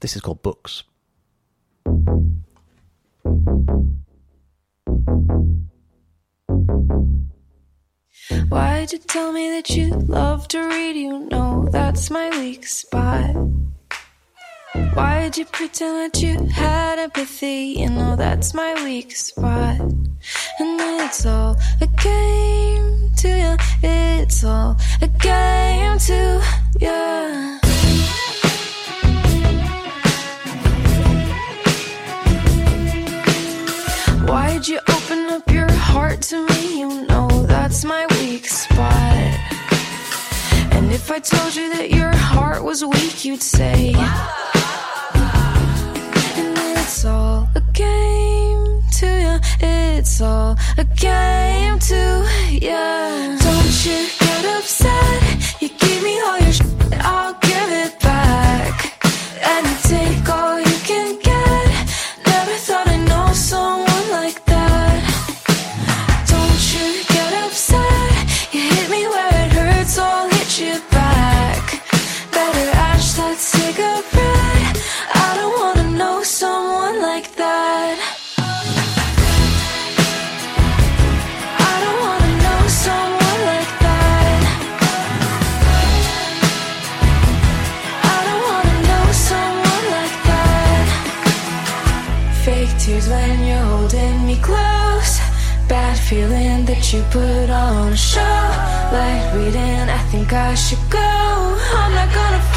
This is called Books. Why'd you tell me that you love to read? You know that's my weak spot. Why'd you pretend that you had empathy? You know that's my weak spot. And it's all a game to you. It's all a game to you. Why'd you open up your heart to me? You know that's my weak spot. And if I told you that your heart was weak, you'd say, it's all a game to you. It's all a game to you. Don't you you put on a show. Light reading, I think I should go. I'm not gonna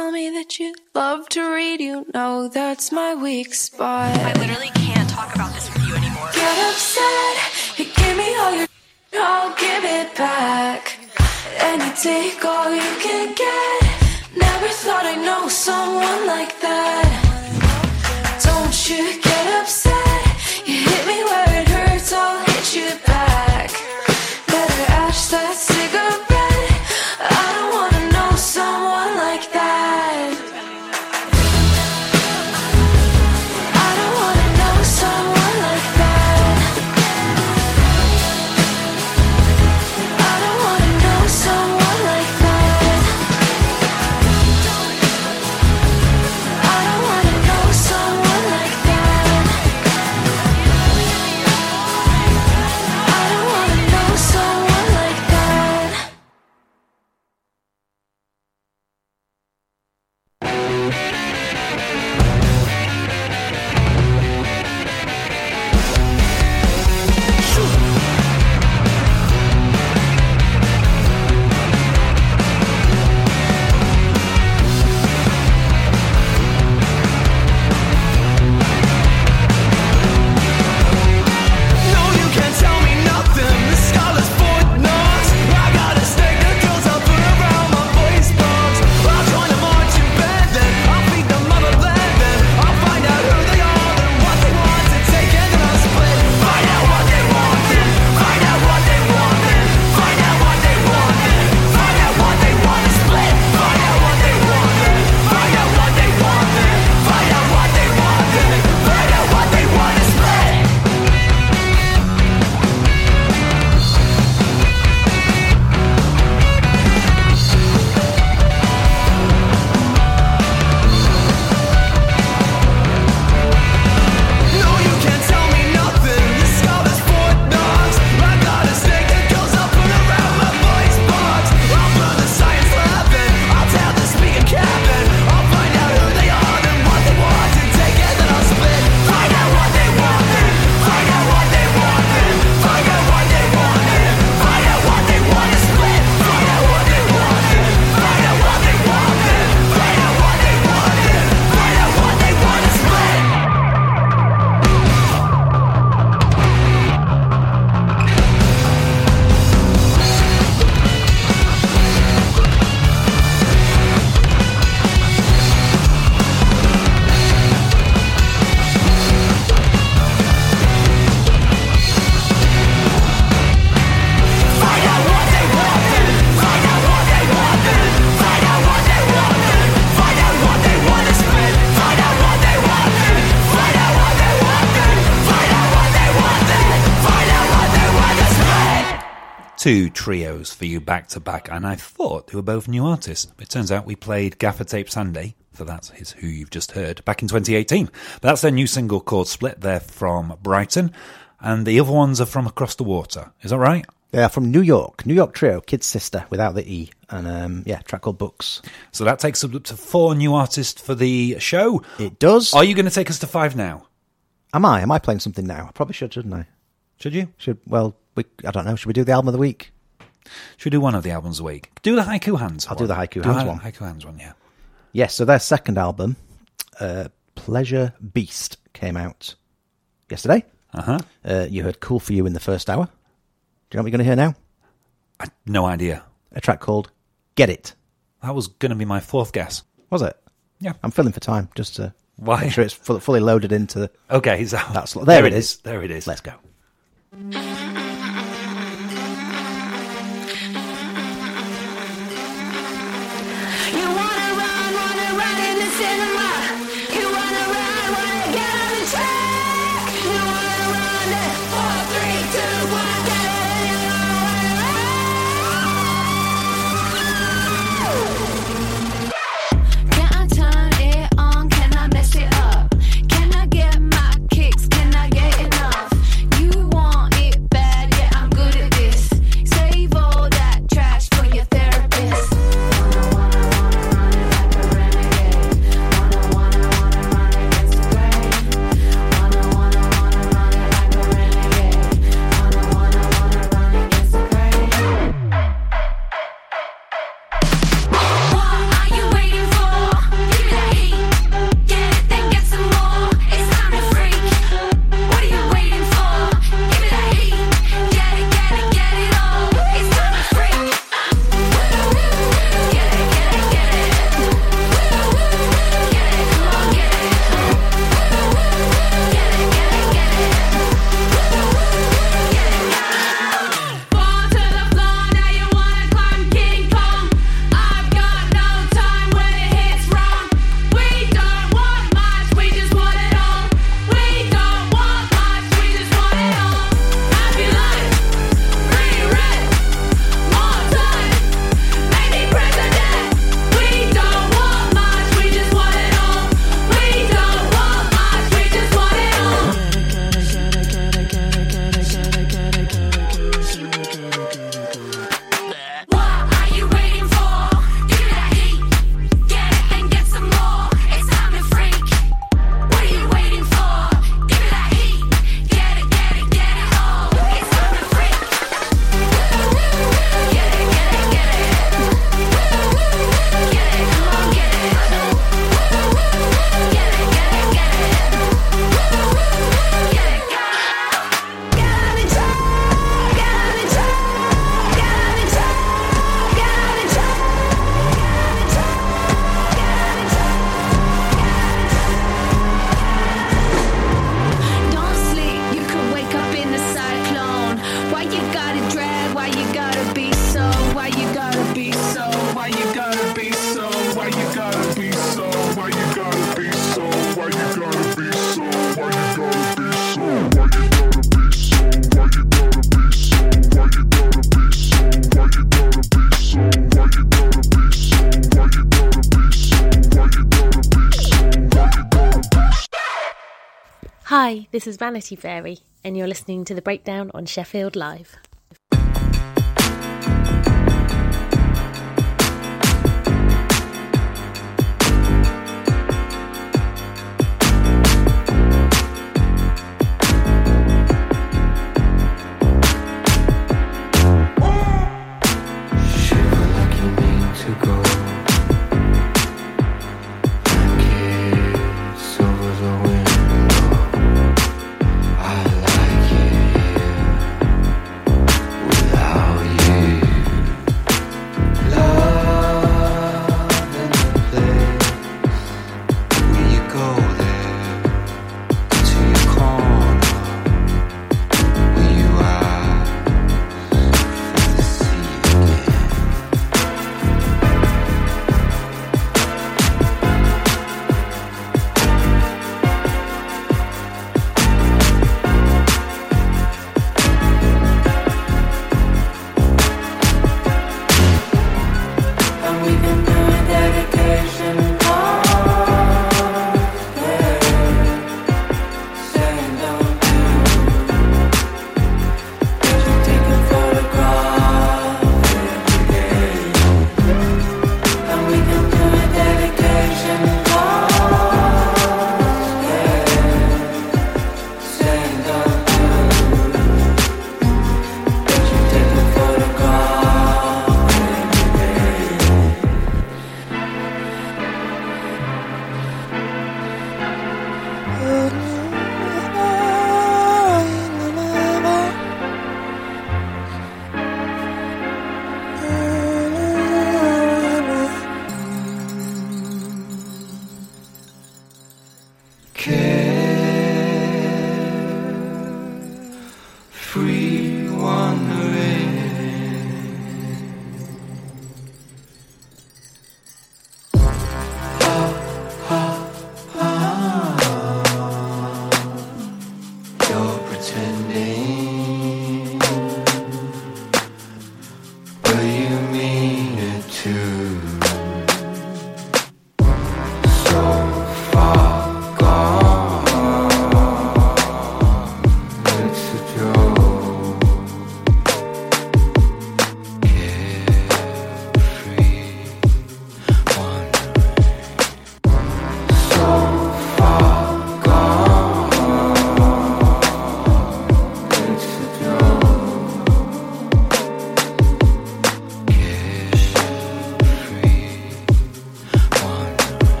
tell me that you love to read? You know that's my weak spot. I literally can't talk about this with you anymore. Get upset, you give me all your, I'll give it back. And you take all you can get. Never thought I'd know someone like that. Don't you get upset, you hit me where it hurts, I'll hit you back. Better ash that two trios for you back to back, and I thought they were both new artists. It turns out we played Gaffa Tape Sandy, for that is who you've just heard, back in 2018. But that's their new single called Split. They're from Brighton, and the other ones are from across the water. Is that right? They are from New York, New York Trio, Kid Sistr, without the E, and um, yeah, track called Books. So that takes us up to four new artists for the show. It does. Are you going to take us to five now? Am I? Am I playing something now? I probably should, shouldn't I? Should you? Should well, we, I don't know. Should we do the album of the week? Should we do one of the albums a week? Do the Haiku Hands. I'll one. do the Haiku Do Hands the one. Haiku Hands one, yeah. Yes. So their second album, uh, Pleasure Beast, came out yesterday. Uh-huh. Uh, you heard "Cool for You" in the first hour. Do you know what we're going to hear now? No idea. A track called "Geddit." That was going to be my fourth guess. Was it? Yeah. I'm filling for time just to Why? make sure it's fully loaded into. The, Okay, so That's there, it is. There it is. Let's go. Hi, this is Vanity Fairy, and you're listening to the breakdown on Sheffield Live.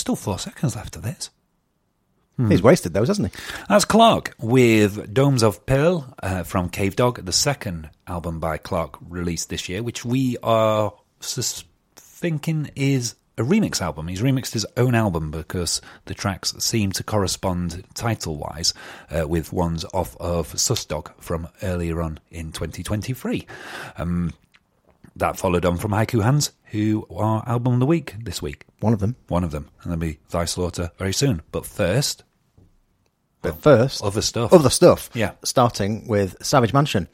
There's still four seconds left of this. He's wasted those, hasn't he? That's Clark with Doamz Ov Pirl uh, from Cave Dog, the second album by Clark released this year, which we are sus- thinking is a remix album. He's remixed his own album because the tracks seem to correspond title wise uh, with ones off of Sus Dog from earlier on in 2023. Um, that followed on from Haiku Hands, who are album of the week this week. One of them. One of them. And there'll be Thy Slaughter very soon. But first, But first, other stuff. Other stuff. Yeah. Starting with Savage Mansion,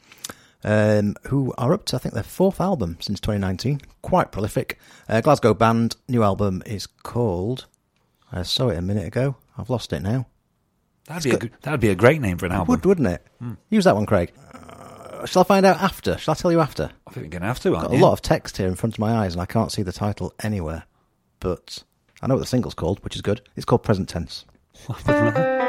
um, who are up to, I think, their fourth album since 2019. Quite prolific. Uh, Glasgow band. New album is called. I saw it a minute ago. I've lost it now. That'd be, a, gr- that'd be a great name for an album. Would, wouldn't it? Use that one, Craig. Shall I find out after? Shall I tell you after? I think we're going to have to, aren't Got a lot of text here in front of my eyes, and I can't see the title anywhere. But I know what the single's called, which is good. It's called Present Tense.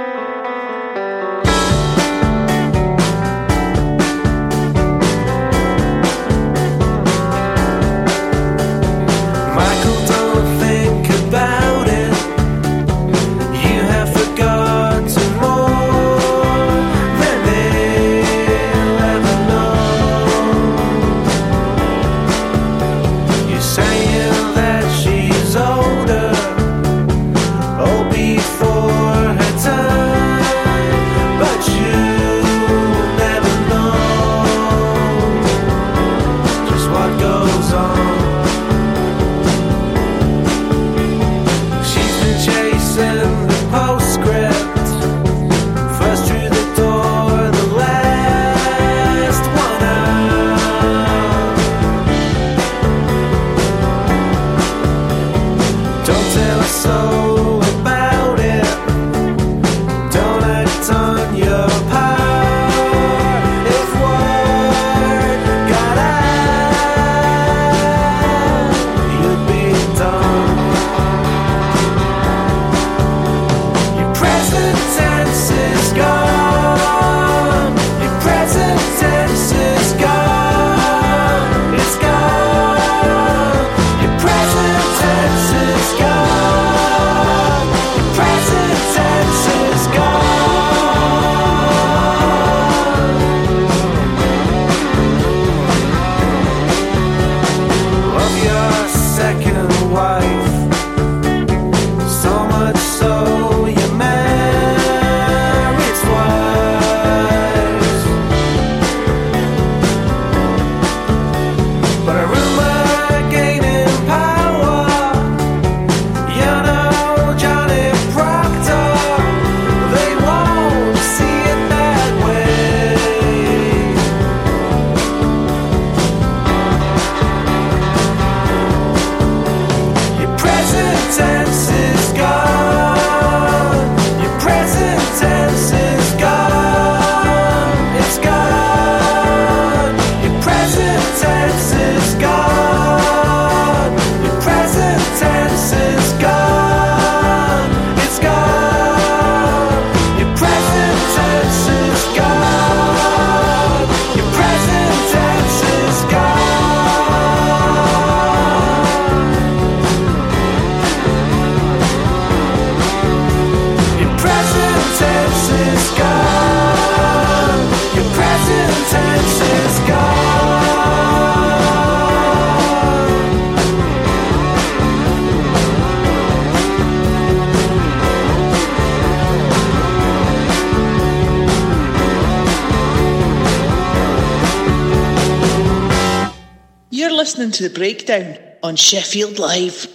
The Breakdown on Sheffield Live.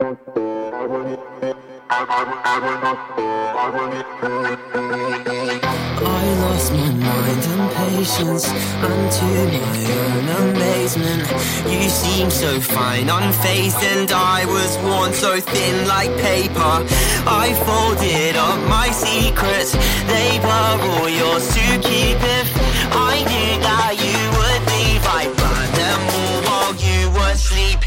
I lost my mind and patience, and to my own amazement, you so fine, and I was worn so thin like paper. I folded up my secrets, they were all yours to keep.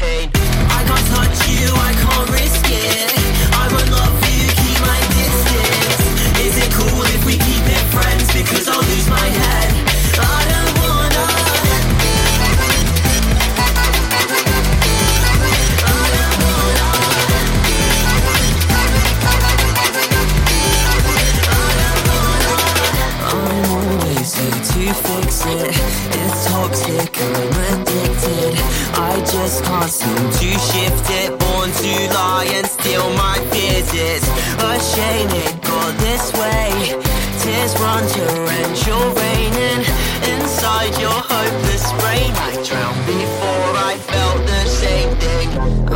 chain. I can't touch you, I can't risk it. I won't love you, keep my distance. Is it cool if we keep it friends? Because I'll lose my head. I don't wanna. to fix it. It's toxic, I'm addicted wanna. just can't seem to shift it. Born to lie and steal my fears. It's a shame it got this way. Tears run to torrential raining inside your hopeless brain. I drowned before I felt the same thing.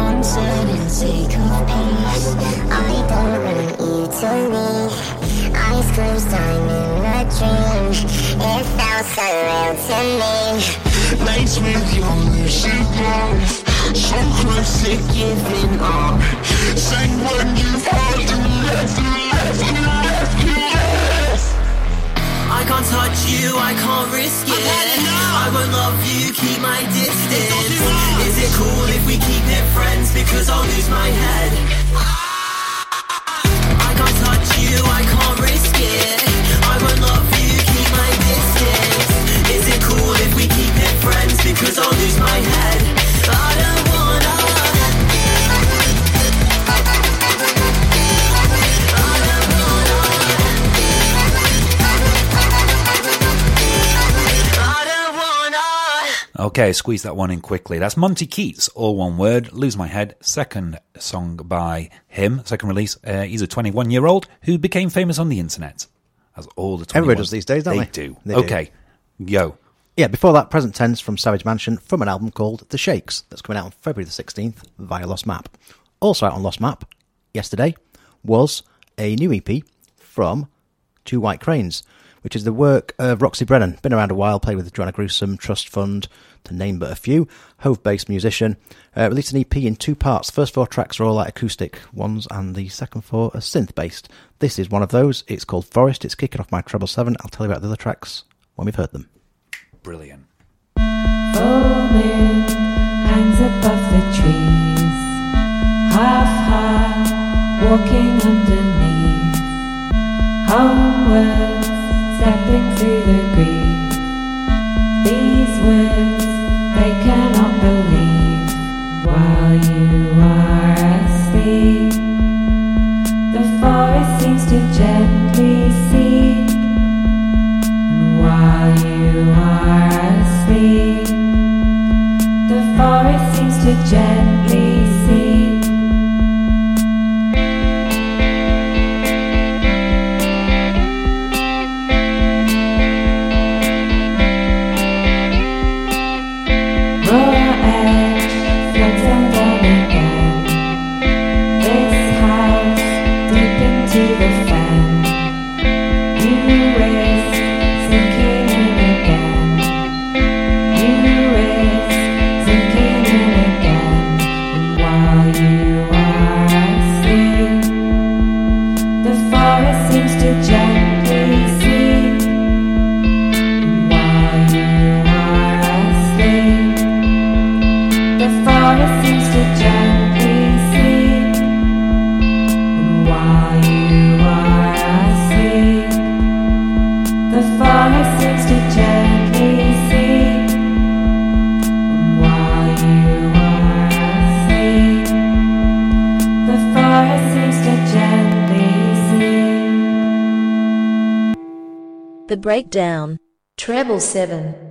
Uncertainty of peace. I don't want you to leave. Eyes closed, I'm in a dream. It so real to me. Nights with your. So close to giving up. Saying when you've had you left, you left, you left, you left. I can't touch you, I can't risk it. I won't love you, keep my distance. Is it cool if we keep it friends? Because I'll lose my head. I can't touch you, I can't risk it. I won't friends? Because I'll lose my head. I don't wanna. I don't wanna. Okay, squeeze that one in quickly. That's montykeats, all one word. Lose My Head, second song by him, second release. Uh, he's a 21 year old who became famous on the internet. As all the 21 Everybody does these days, don't they? do. They do. okay, yo. Yeah, before that, present tense from Savage Mansion from an album called The Shakes that's coming out on February the 16th via Lost Map. Also out on Lost Map yesterday was a new EP from Two White Cranes, which is the work of Roxy Brennan. Been around a while, played with Joanna Gruesome, Trust Fund, to name but a few. Hove based musician. Uh, released an EP in two parts. First four tracks are all like acoustic ones, and the second four are synth based. This is one of those. It's called Forest. It's kicking off my treble seven. I'll tell you about the other tracks when we've heard them. Brilliant. Foaming hangs above the trees, half high, walking underneath. Homeward, stepping through the grief. These words they cannot believe while you are asleep. The forest seems to gently asleep, the forest seems to gently Breakdown. Treble 7.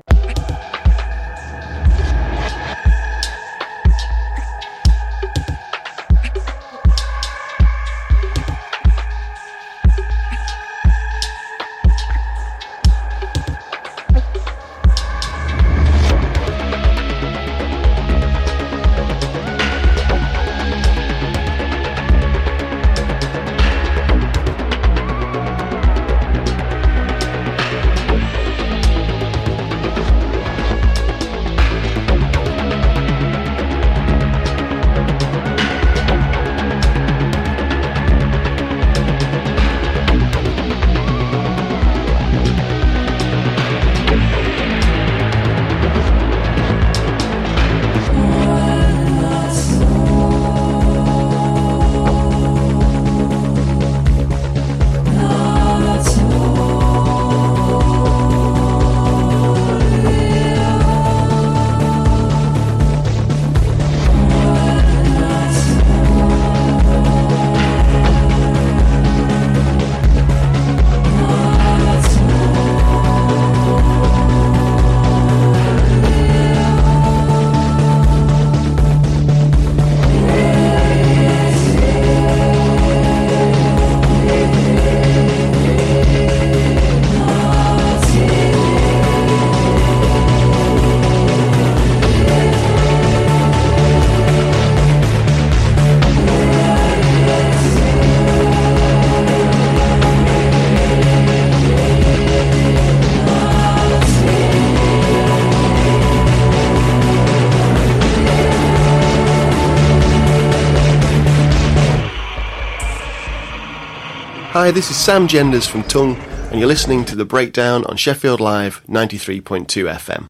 Hi, this is Sam Genders from Tunng, and you're listening to The Breakdown on Sheffield Live 93.2 FM.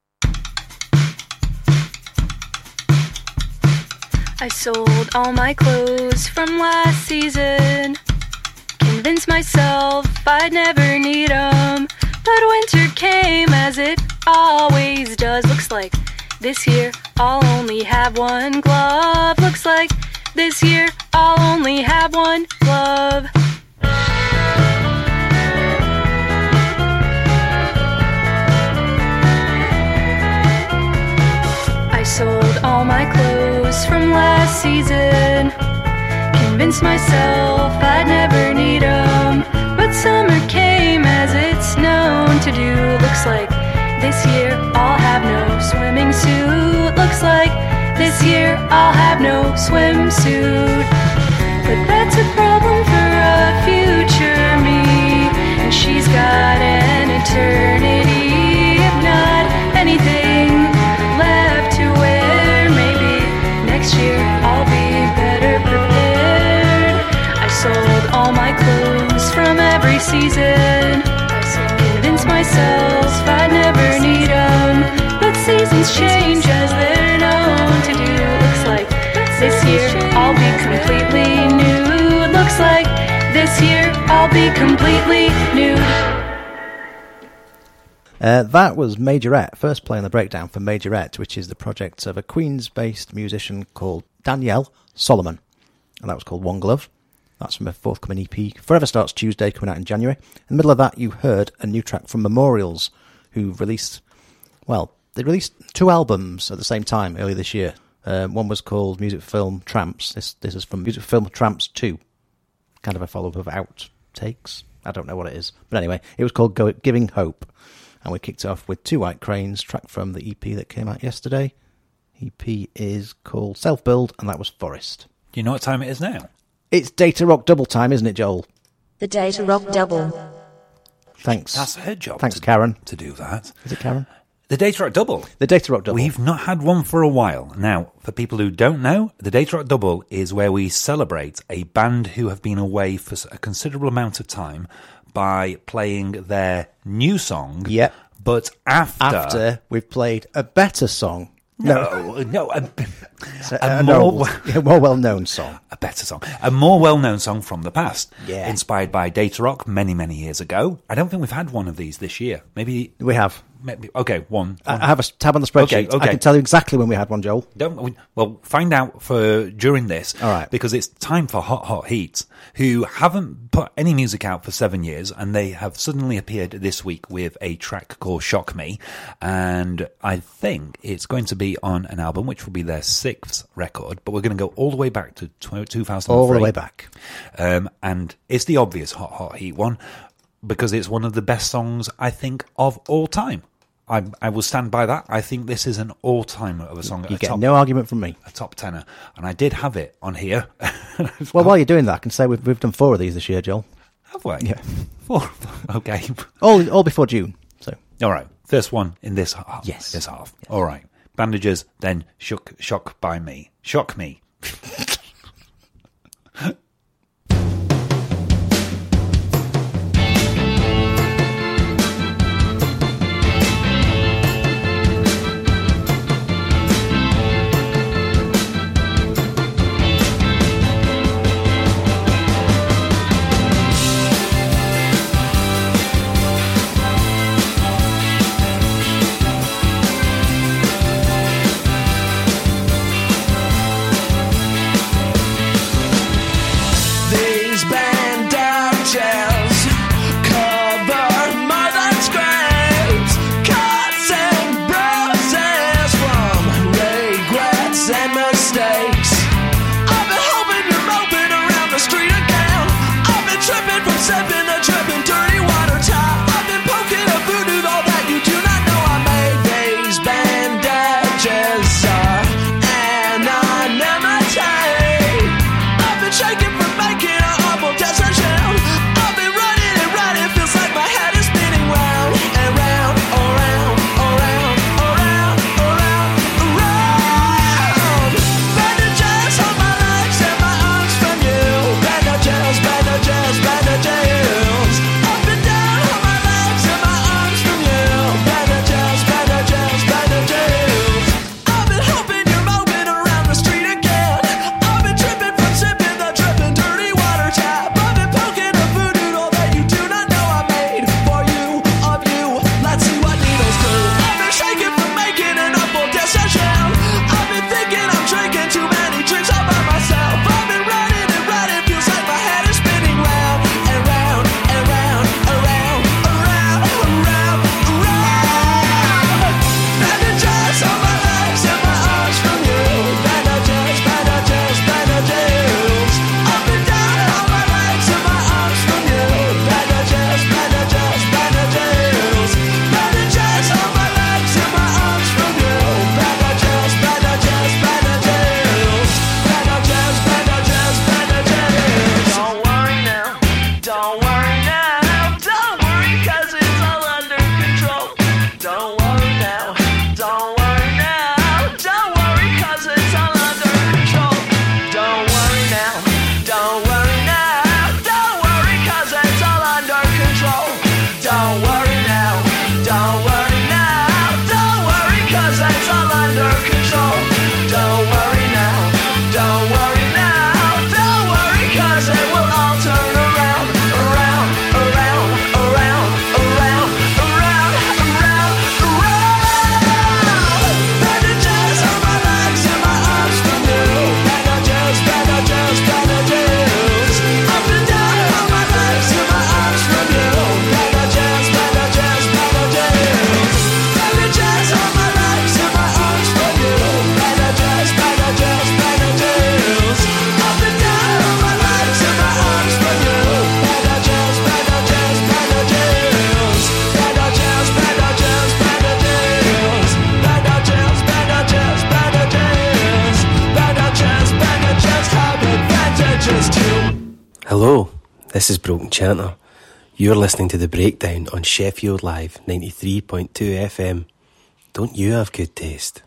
I sold all my clothes from last season. Convinced myself I'd never need 'em. But winter came as it always does. Looks like this year I'll only have one glove. Looks like this year I'll only have one glove. From last season. Convinced myself I'd never need 'em. But summer came as it's known to do. Looks like this year I'll have no swimming suit. Looks like this year I'll have no swimsuit. But that's a problem for a future me. And she's got an eternity, if not anything every season. Convinced myself I'd never need 'em. But seasons change as they're known to do. Looks like this year I'll be completely nude. Looks like this year I'll be completely nude. Uh, that was Majorette, first play on the breakdown for Majorette, which is the project of a Queens based musician called Danielle Solomon. And that was called One Glove. That's from a forthcoming EP, Forever Starts Tuesday, coming out in January. In the middle of that, you heard a new track from Memorials, who released, well, they released two albums at the same time earlier this year. Um, one was called Music Film Tramps. This this is from Music Film Tramps 2, kind of a follow up of Outtakes. I don't know what it is. But anyway, it was called Go- Giving Hope. And we kicked off with Two White Cranes, track from the EP that came out yesterday. EP is called Self Build, and that was Forest. Do you know what time it is now? It's Datarock double time, isn't it, Joel? The Datarock Double. Thanks. That's her job. Thanks, to, Karen. To do that. Is it Karen? The Datarock Double. The Datarock Double. We've not had one for a while. Now, for people who don't know, the Datarock Double is where we celebrate a band who have been away for a considerable amount of time by playing their new song. Yep. But after. After we've played a better song. No, no, a, a a more- a more well known song. a better song, a more well-known song from the past. Yeah. inspired by Datarock many, many years ago. I don't think we've had one of these this year. Maybe We have. Maybe okay, one. I one. I have a tab on the spreadsheet. Okay, okay. I can tell you exactly when we had one, Joel. Don't we- well find out for during this. All right. because it's time for Hot Hot Heat, who haven't put any music out for seven years, and they have suddenly appeared this week with a track called "Shock Me," and I think it's going to be on an album which will be their sixth record. But we're going to go all the way back to tw- 2003. All the way back. um, and it's the obvious Hot Hot Heat one because it's one of the best songs I think of all time. I, I will stand by that. I think this is an all time of a song. You a get top, no argument from me. a top tenor, and I did have it on here. Well, while you're doing that, I can say we've, we've done four of these this year, Joel. have we? Yeah. Four. Okay. All, all before June. So All right. First one in this half. Yes. This half. All right. Bandages. Then shook. Shock by me. Shock me. Chanter. You're listening to The Breakdown on Sheffield Live 93.2 FM. Don't you have good taste?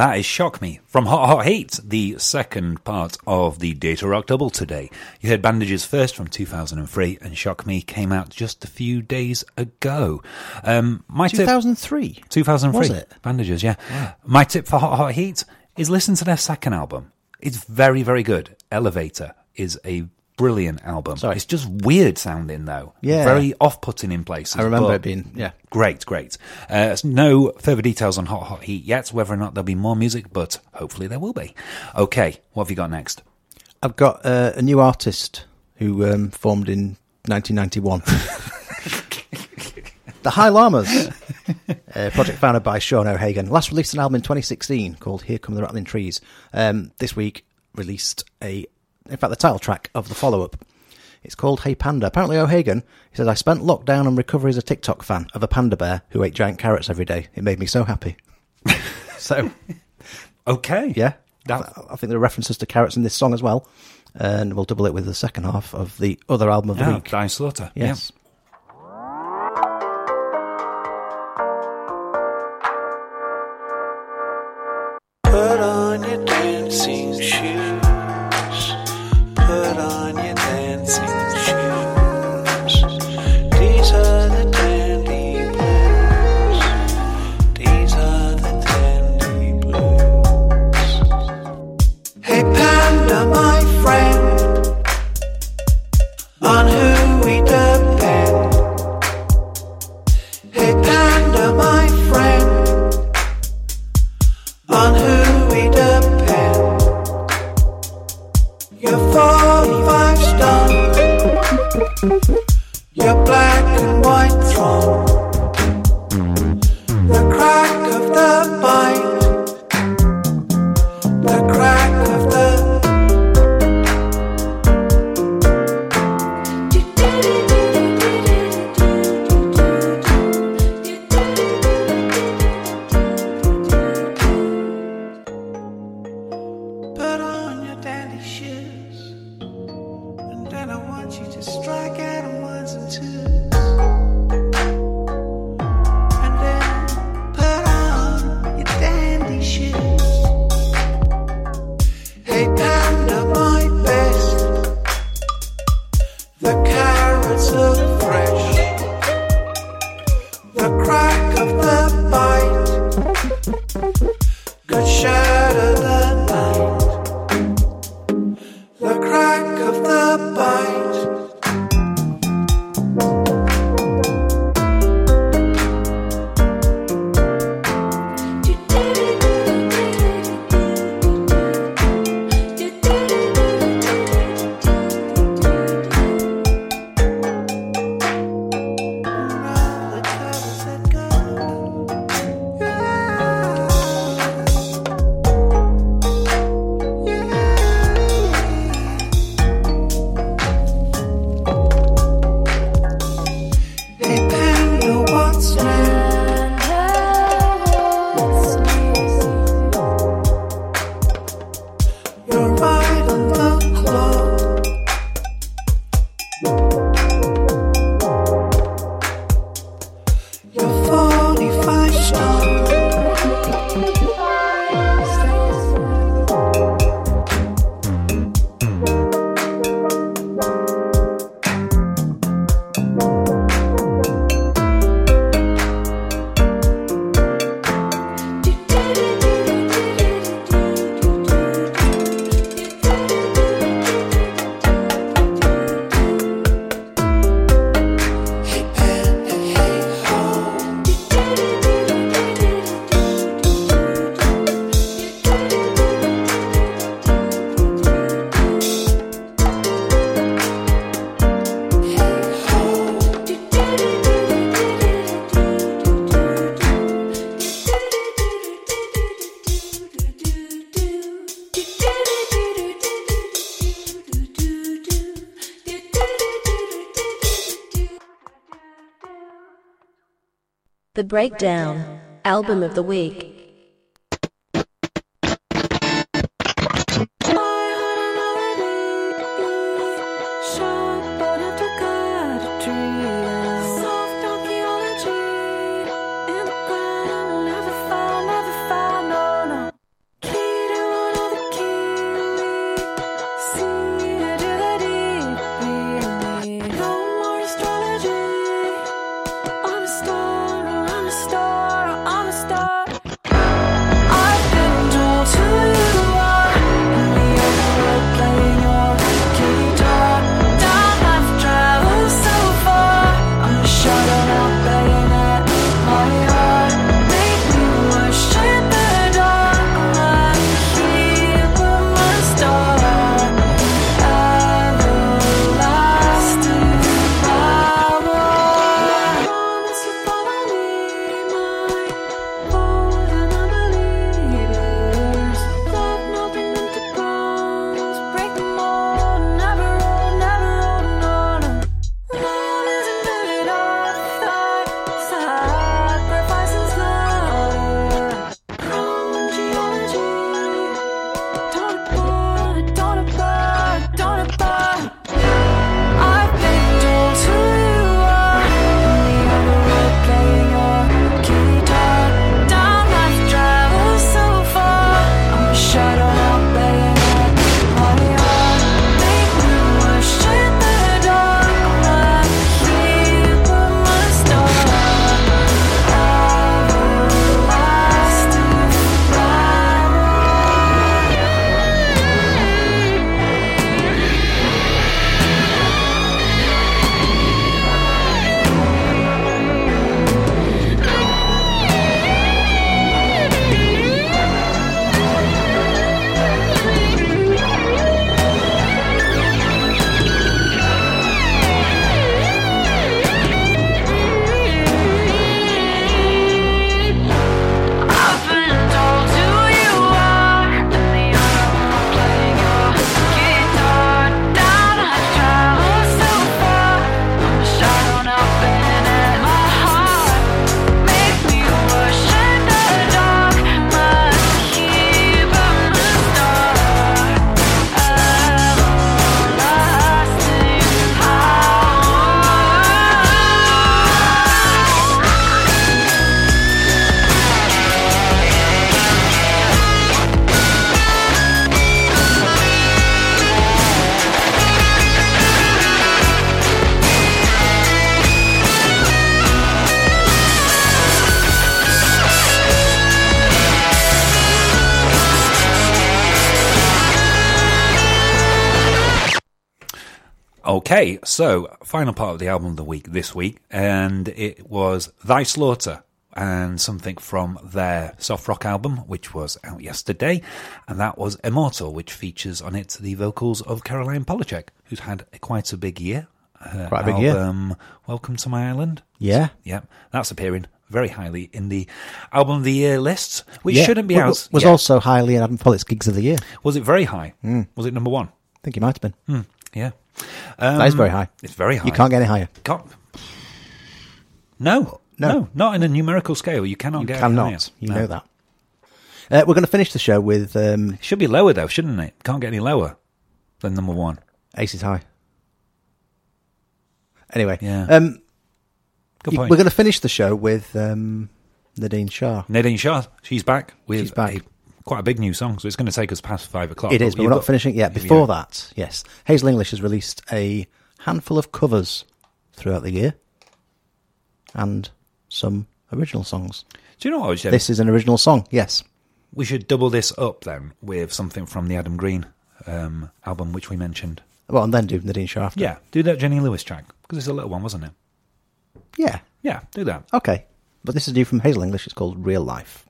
That is Shock Me from Hot Hot Heat, the second part of the Datarock Double today. You heard Bandages first from 2003, and Shock Me came out just a few days ago. Um, my tip- 2003? 2003. Was it? Bandages, yeah. My tip for Hot Hot Heat is listen to their second album. It's very, very good. Elevator is a brilliant album. It's just weird sounding, though. Yeah. Very off putting in places. I remember it being- yeah. Great, great. Uh, no further details on Hot Hot Heat yet, whether or not there'll be more music, but hopefully there will be. Okay, what have you got next? I've got uh, a new artist who um, formed in 1991. the High Llamas, a project founded by Sean O'Hagan. Last released an album in 2016 called Here Come the Rattling Trees. Um, this week released a, in fact, the title track of the follow up. It's called Hey Panda. Apparently, O'Hagan, he says, I spent lockdown and recovery as a TikTok fan of a panda bear who ate giant carrots every day. It made me so happy. so, okay. Yeah. I I think there are references to carrots in this song as well. and we'll double it with the second half of the other album of the Ah, week. Thy Slaughter. Yes. Put the Breakdown, album of the week. Okay, so final part of the album of the week this week, and it was Thy Slaughter and something from their soft rock album, which was out yesterday, and that was Immortal, which features on it the vocals of Caroline Polachek, who's had quite a big year. Her Quite a big year. Welcome to My Island. Yeah. Yep, that's appearing very highly in the album of the year lists, which Yeah, shouldn't be w- out. Was yet. also highly in Adam Pollitt's Gigs of the Year. Was it very high? Mm. Was it number one? I think he might have been. Hmm, yeah. That is Um, very high. It's very high. You can't get any higher. Can't. No, No. no, not in a numerical scale. You cannot You get any cannot. higher. You No. know that. Uh, we're going to finish the show with um, Should be lower though, shouldn't it? Can't get any lower than number one. Ace is High. Anyway, Yeah. um, Good point. we're going to finish the show with um, Nadine Shah. Nadine Shah, she's back with She's back. a- quite a big new song, so it's going to take us past five o'clock. It is, but we're not got- finishing it yet. Yeah. Before that, yes, Hazel English has released a handful of covers throughout the year and some original songs. Do you know what I was saying? This is an original song, yes. We should double this up then with something from the Adam Green um, album, which we mentioned. Well, and then do Nadine after. Yeah, do that Jenny Lewis track because it's a little one, wasn't it? Yeah. Yeah, do that. Okay. But this is new from Hazel English. It's called Real Life.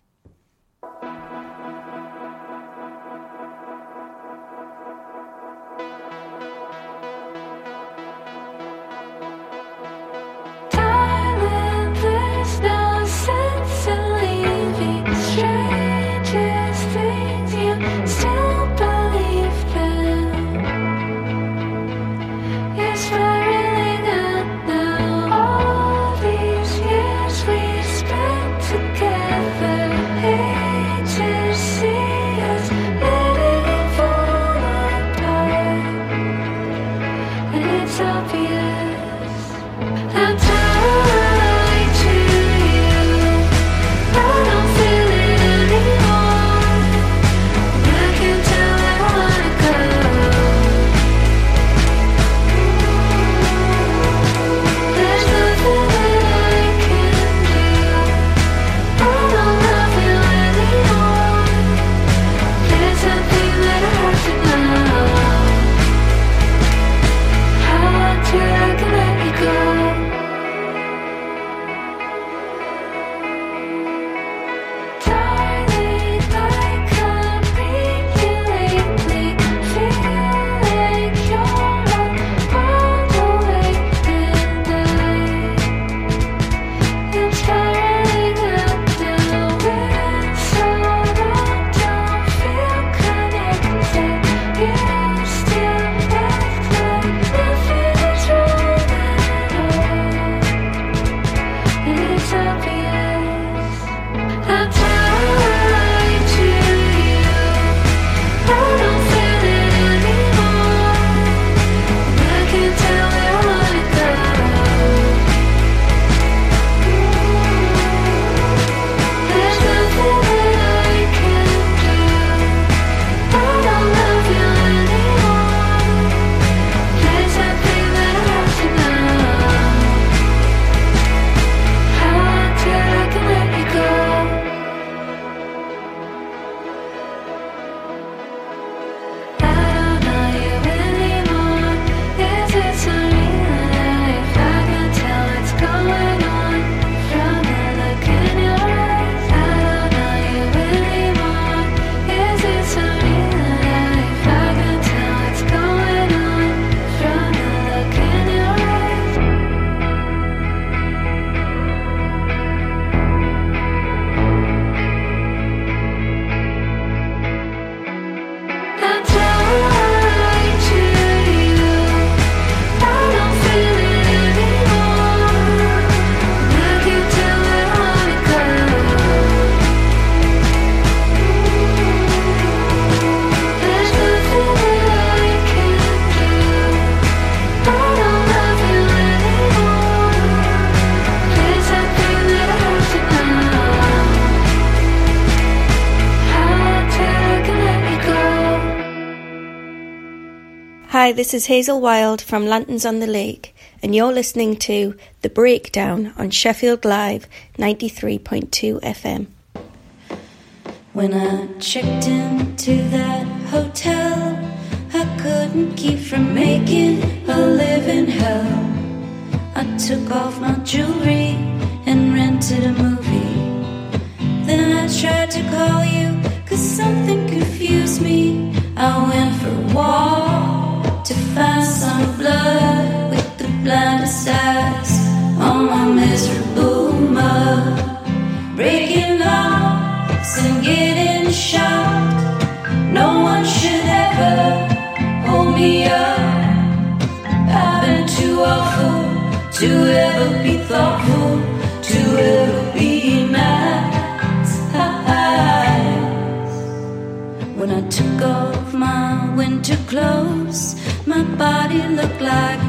Hi, this is Hazel Wilde from Lanterns on the Lake, and you're listening to The Breakdown on Sheffield Live 93.2 FM. When I checked into that hotel, I couldn't keep from making a living hell. I took off my jewelry and rented a movie. Then I tried to call you, cause something confused me. I went for a walk find some blood with the blindest eyes on my miserable mug. Breaking locks and getting shot. No one should ever hold me up. I've been too awful to ever be thoughtful, to ever be nice. When I took off my winter clothes, body look like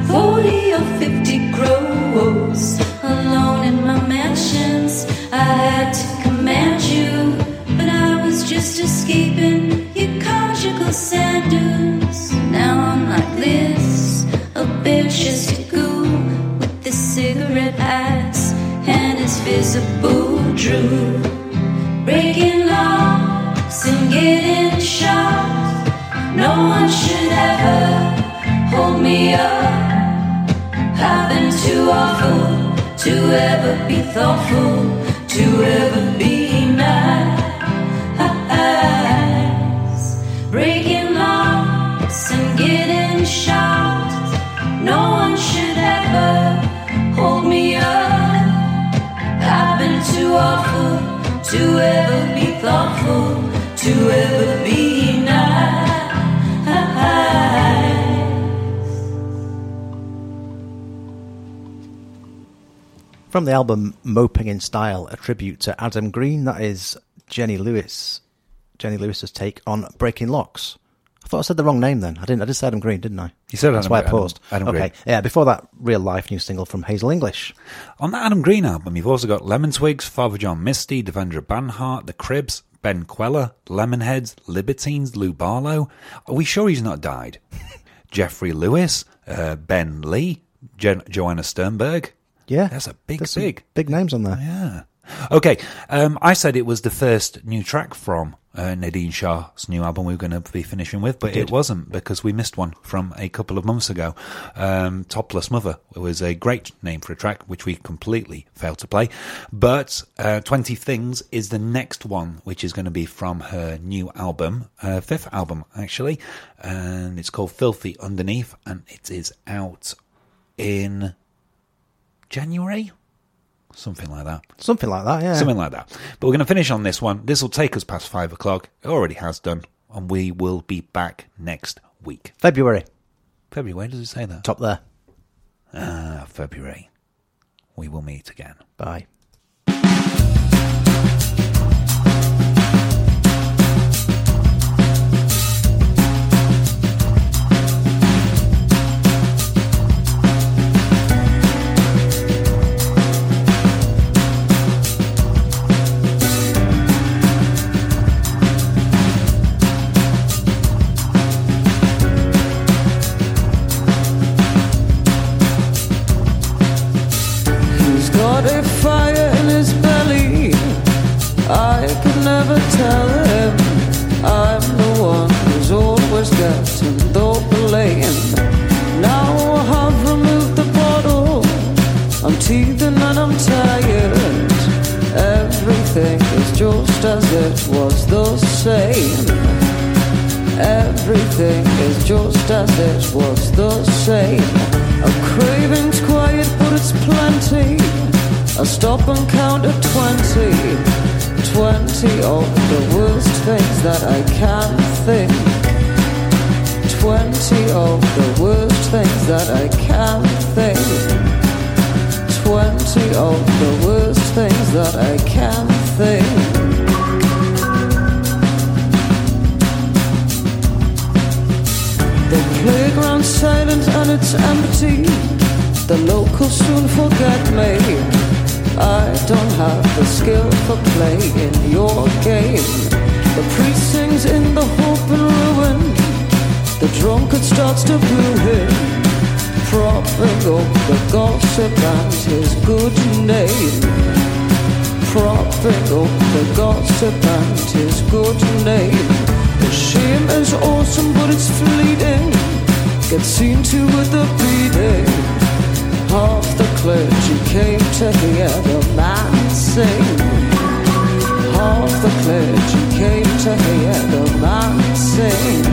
too awful to ever be thoughtful, to ever From the album Moping in Style, a tribute to Adam Green, that is Jenny Lewis. Jenny Lewis's take on Breaking Locks. I thought I said the wrong name then. I didn't. I just said Adam Green, didn't I? You said That's Adam- why I Adam- paused. Adam okay. Green. Yeah. Before that, real life new single from Hazel English. On that Adam Green album, you've also got Lemon Twigs, Father John Misty, Devendra Banhart, The Cribs, Ben Kweller, Lemonheads, Libertines, Lou Barlow. Are we sure he's not died? Jeffrey Lewis, uh, Ben Lee, Jen- Joanna Sternberg. Yeah, That's a big, some big. big names on there. Yeah. Okay, um, I said it was the first new track from uh, Nadine Shah's new album we were going to be finishing with, but it wasn't because we missed one from a couple of months ago. Um, Topless Mother was a great name for a track, which we completely failed to play. But uh, 20 Things is the next one, which is going to be from her new album, uh, fifth album actually, and it's called Filthy Underneath, and it is out in January? Something like that. Something like that, yeah. Something like that. But we're going to finish on this one. This will take us past five o'clock. It already has done. And we will be back next week. February. February, does it say that? Top there. Ah, February. We will meet again. Bye. It was the same. Everything is just as it was the same. A craving's quiet, but it's plenty. I stop and count at twenty. Twenty of the worst things that I can think. Twenty of the worst things that I can think. Twenty of the worst things that I can think. Playground's silent and it's empty. The locals soon forget me. I don't have the skill for playing your game. The sings in the hope and ruin. The drunkard starts to boo him, propping up the gossip and his good name. Propping up the gossip and his good name. The shame is awesome, but it's fleeting. Get seen to with the beating. Half the clergy came to hear the man sing. Half the clergy came to hear the man sing.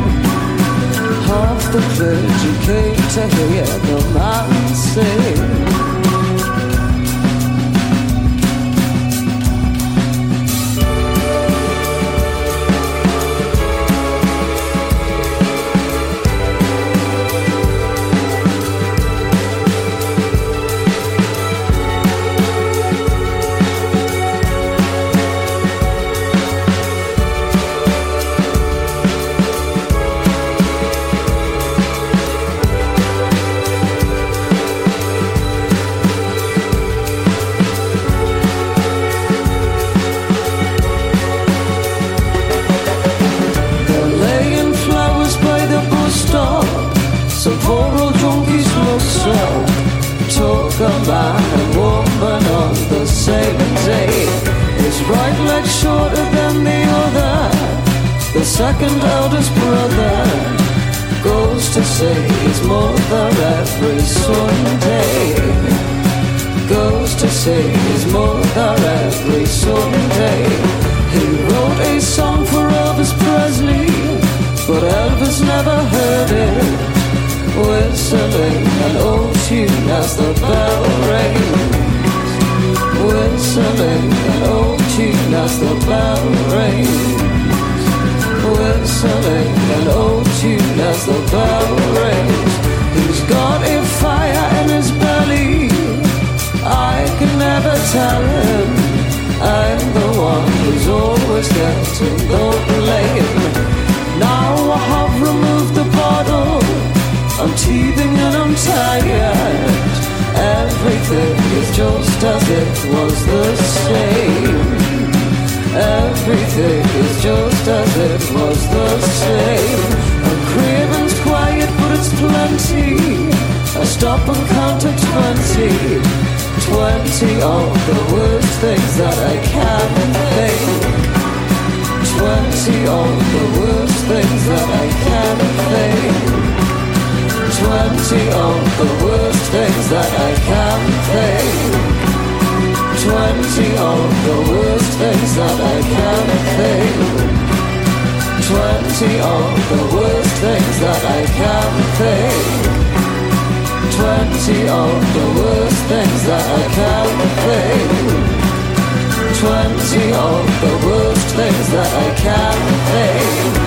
Half the clergy came to hear the man sing. Second eldest brother goes to see his mother every Sunday. Goes to see his mother every Sunday. He wrote a song for Elvis Presley, but Elvis never heard it. Whistling an old tune as the bell rings. Whistling an old tune as the bell rings. Whistling an old tune as the bell rings. He's got a fire in his belly. I can never tell him. I'm the one who's always getting the blame. Now I have removed the bottle. I'm teething and I'm tired. Everything is just as it was the same. Everything is just as it was the same. And craving's quiet, but it's plenty. I stop and count to twenty. Twenty of the worst things that I can think. Twenty of the worst things that I can think. Twenty of the worst things that I can't think. Twenty of the worst things that I can think. Twenty of the worst things that I can think. Twenty of the worst things that I can think. Twenty of the worst things that I can think.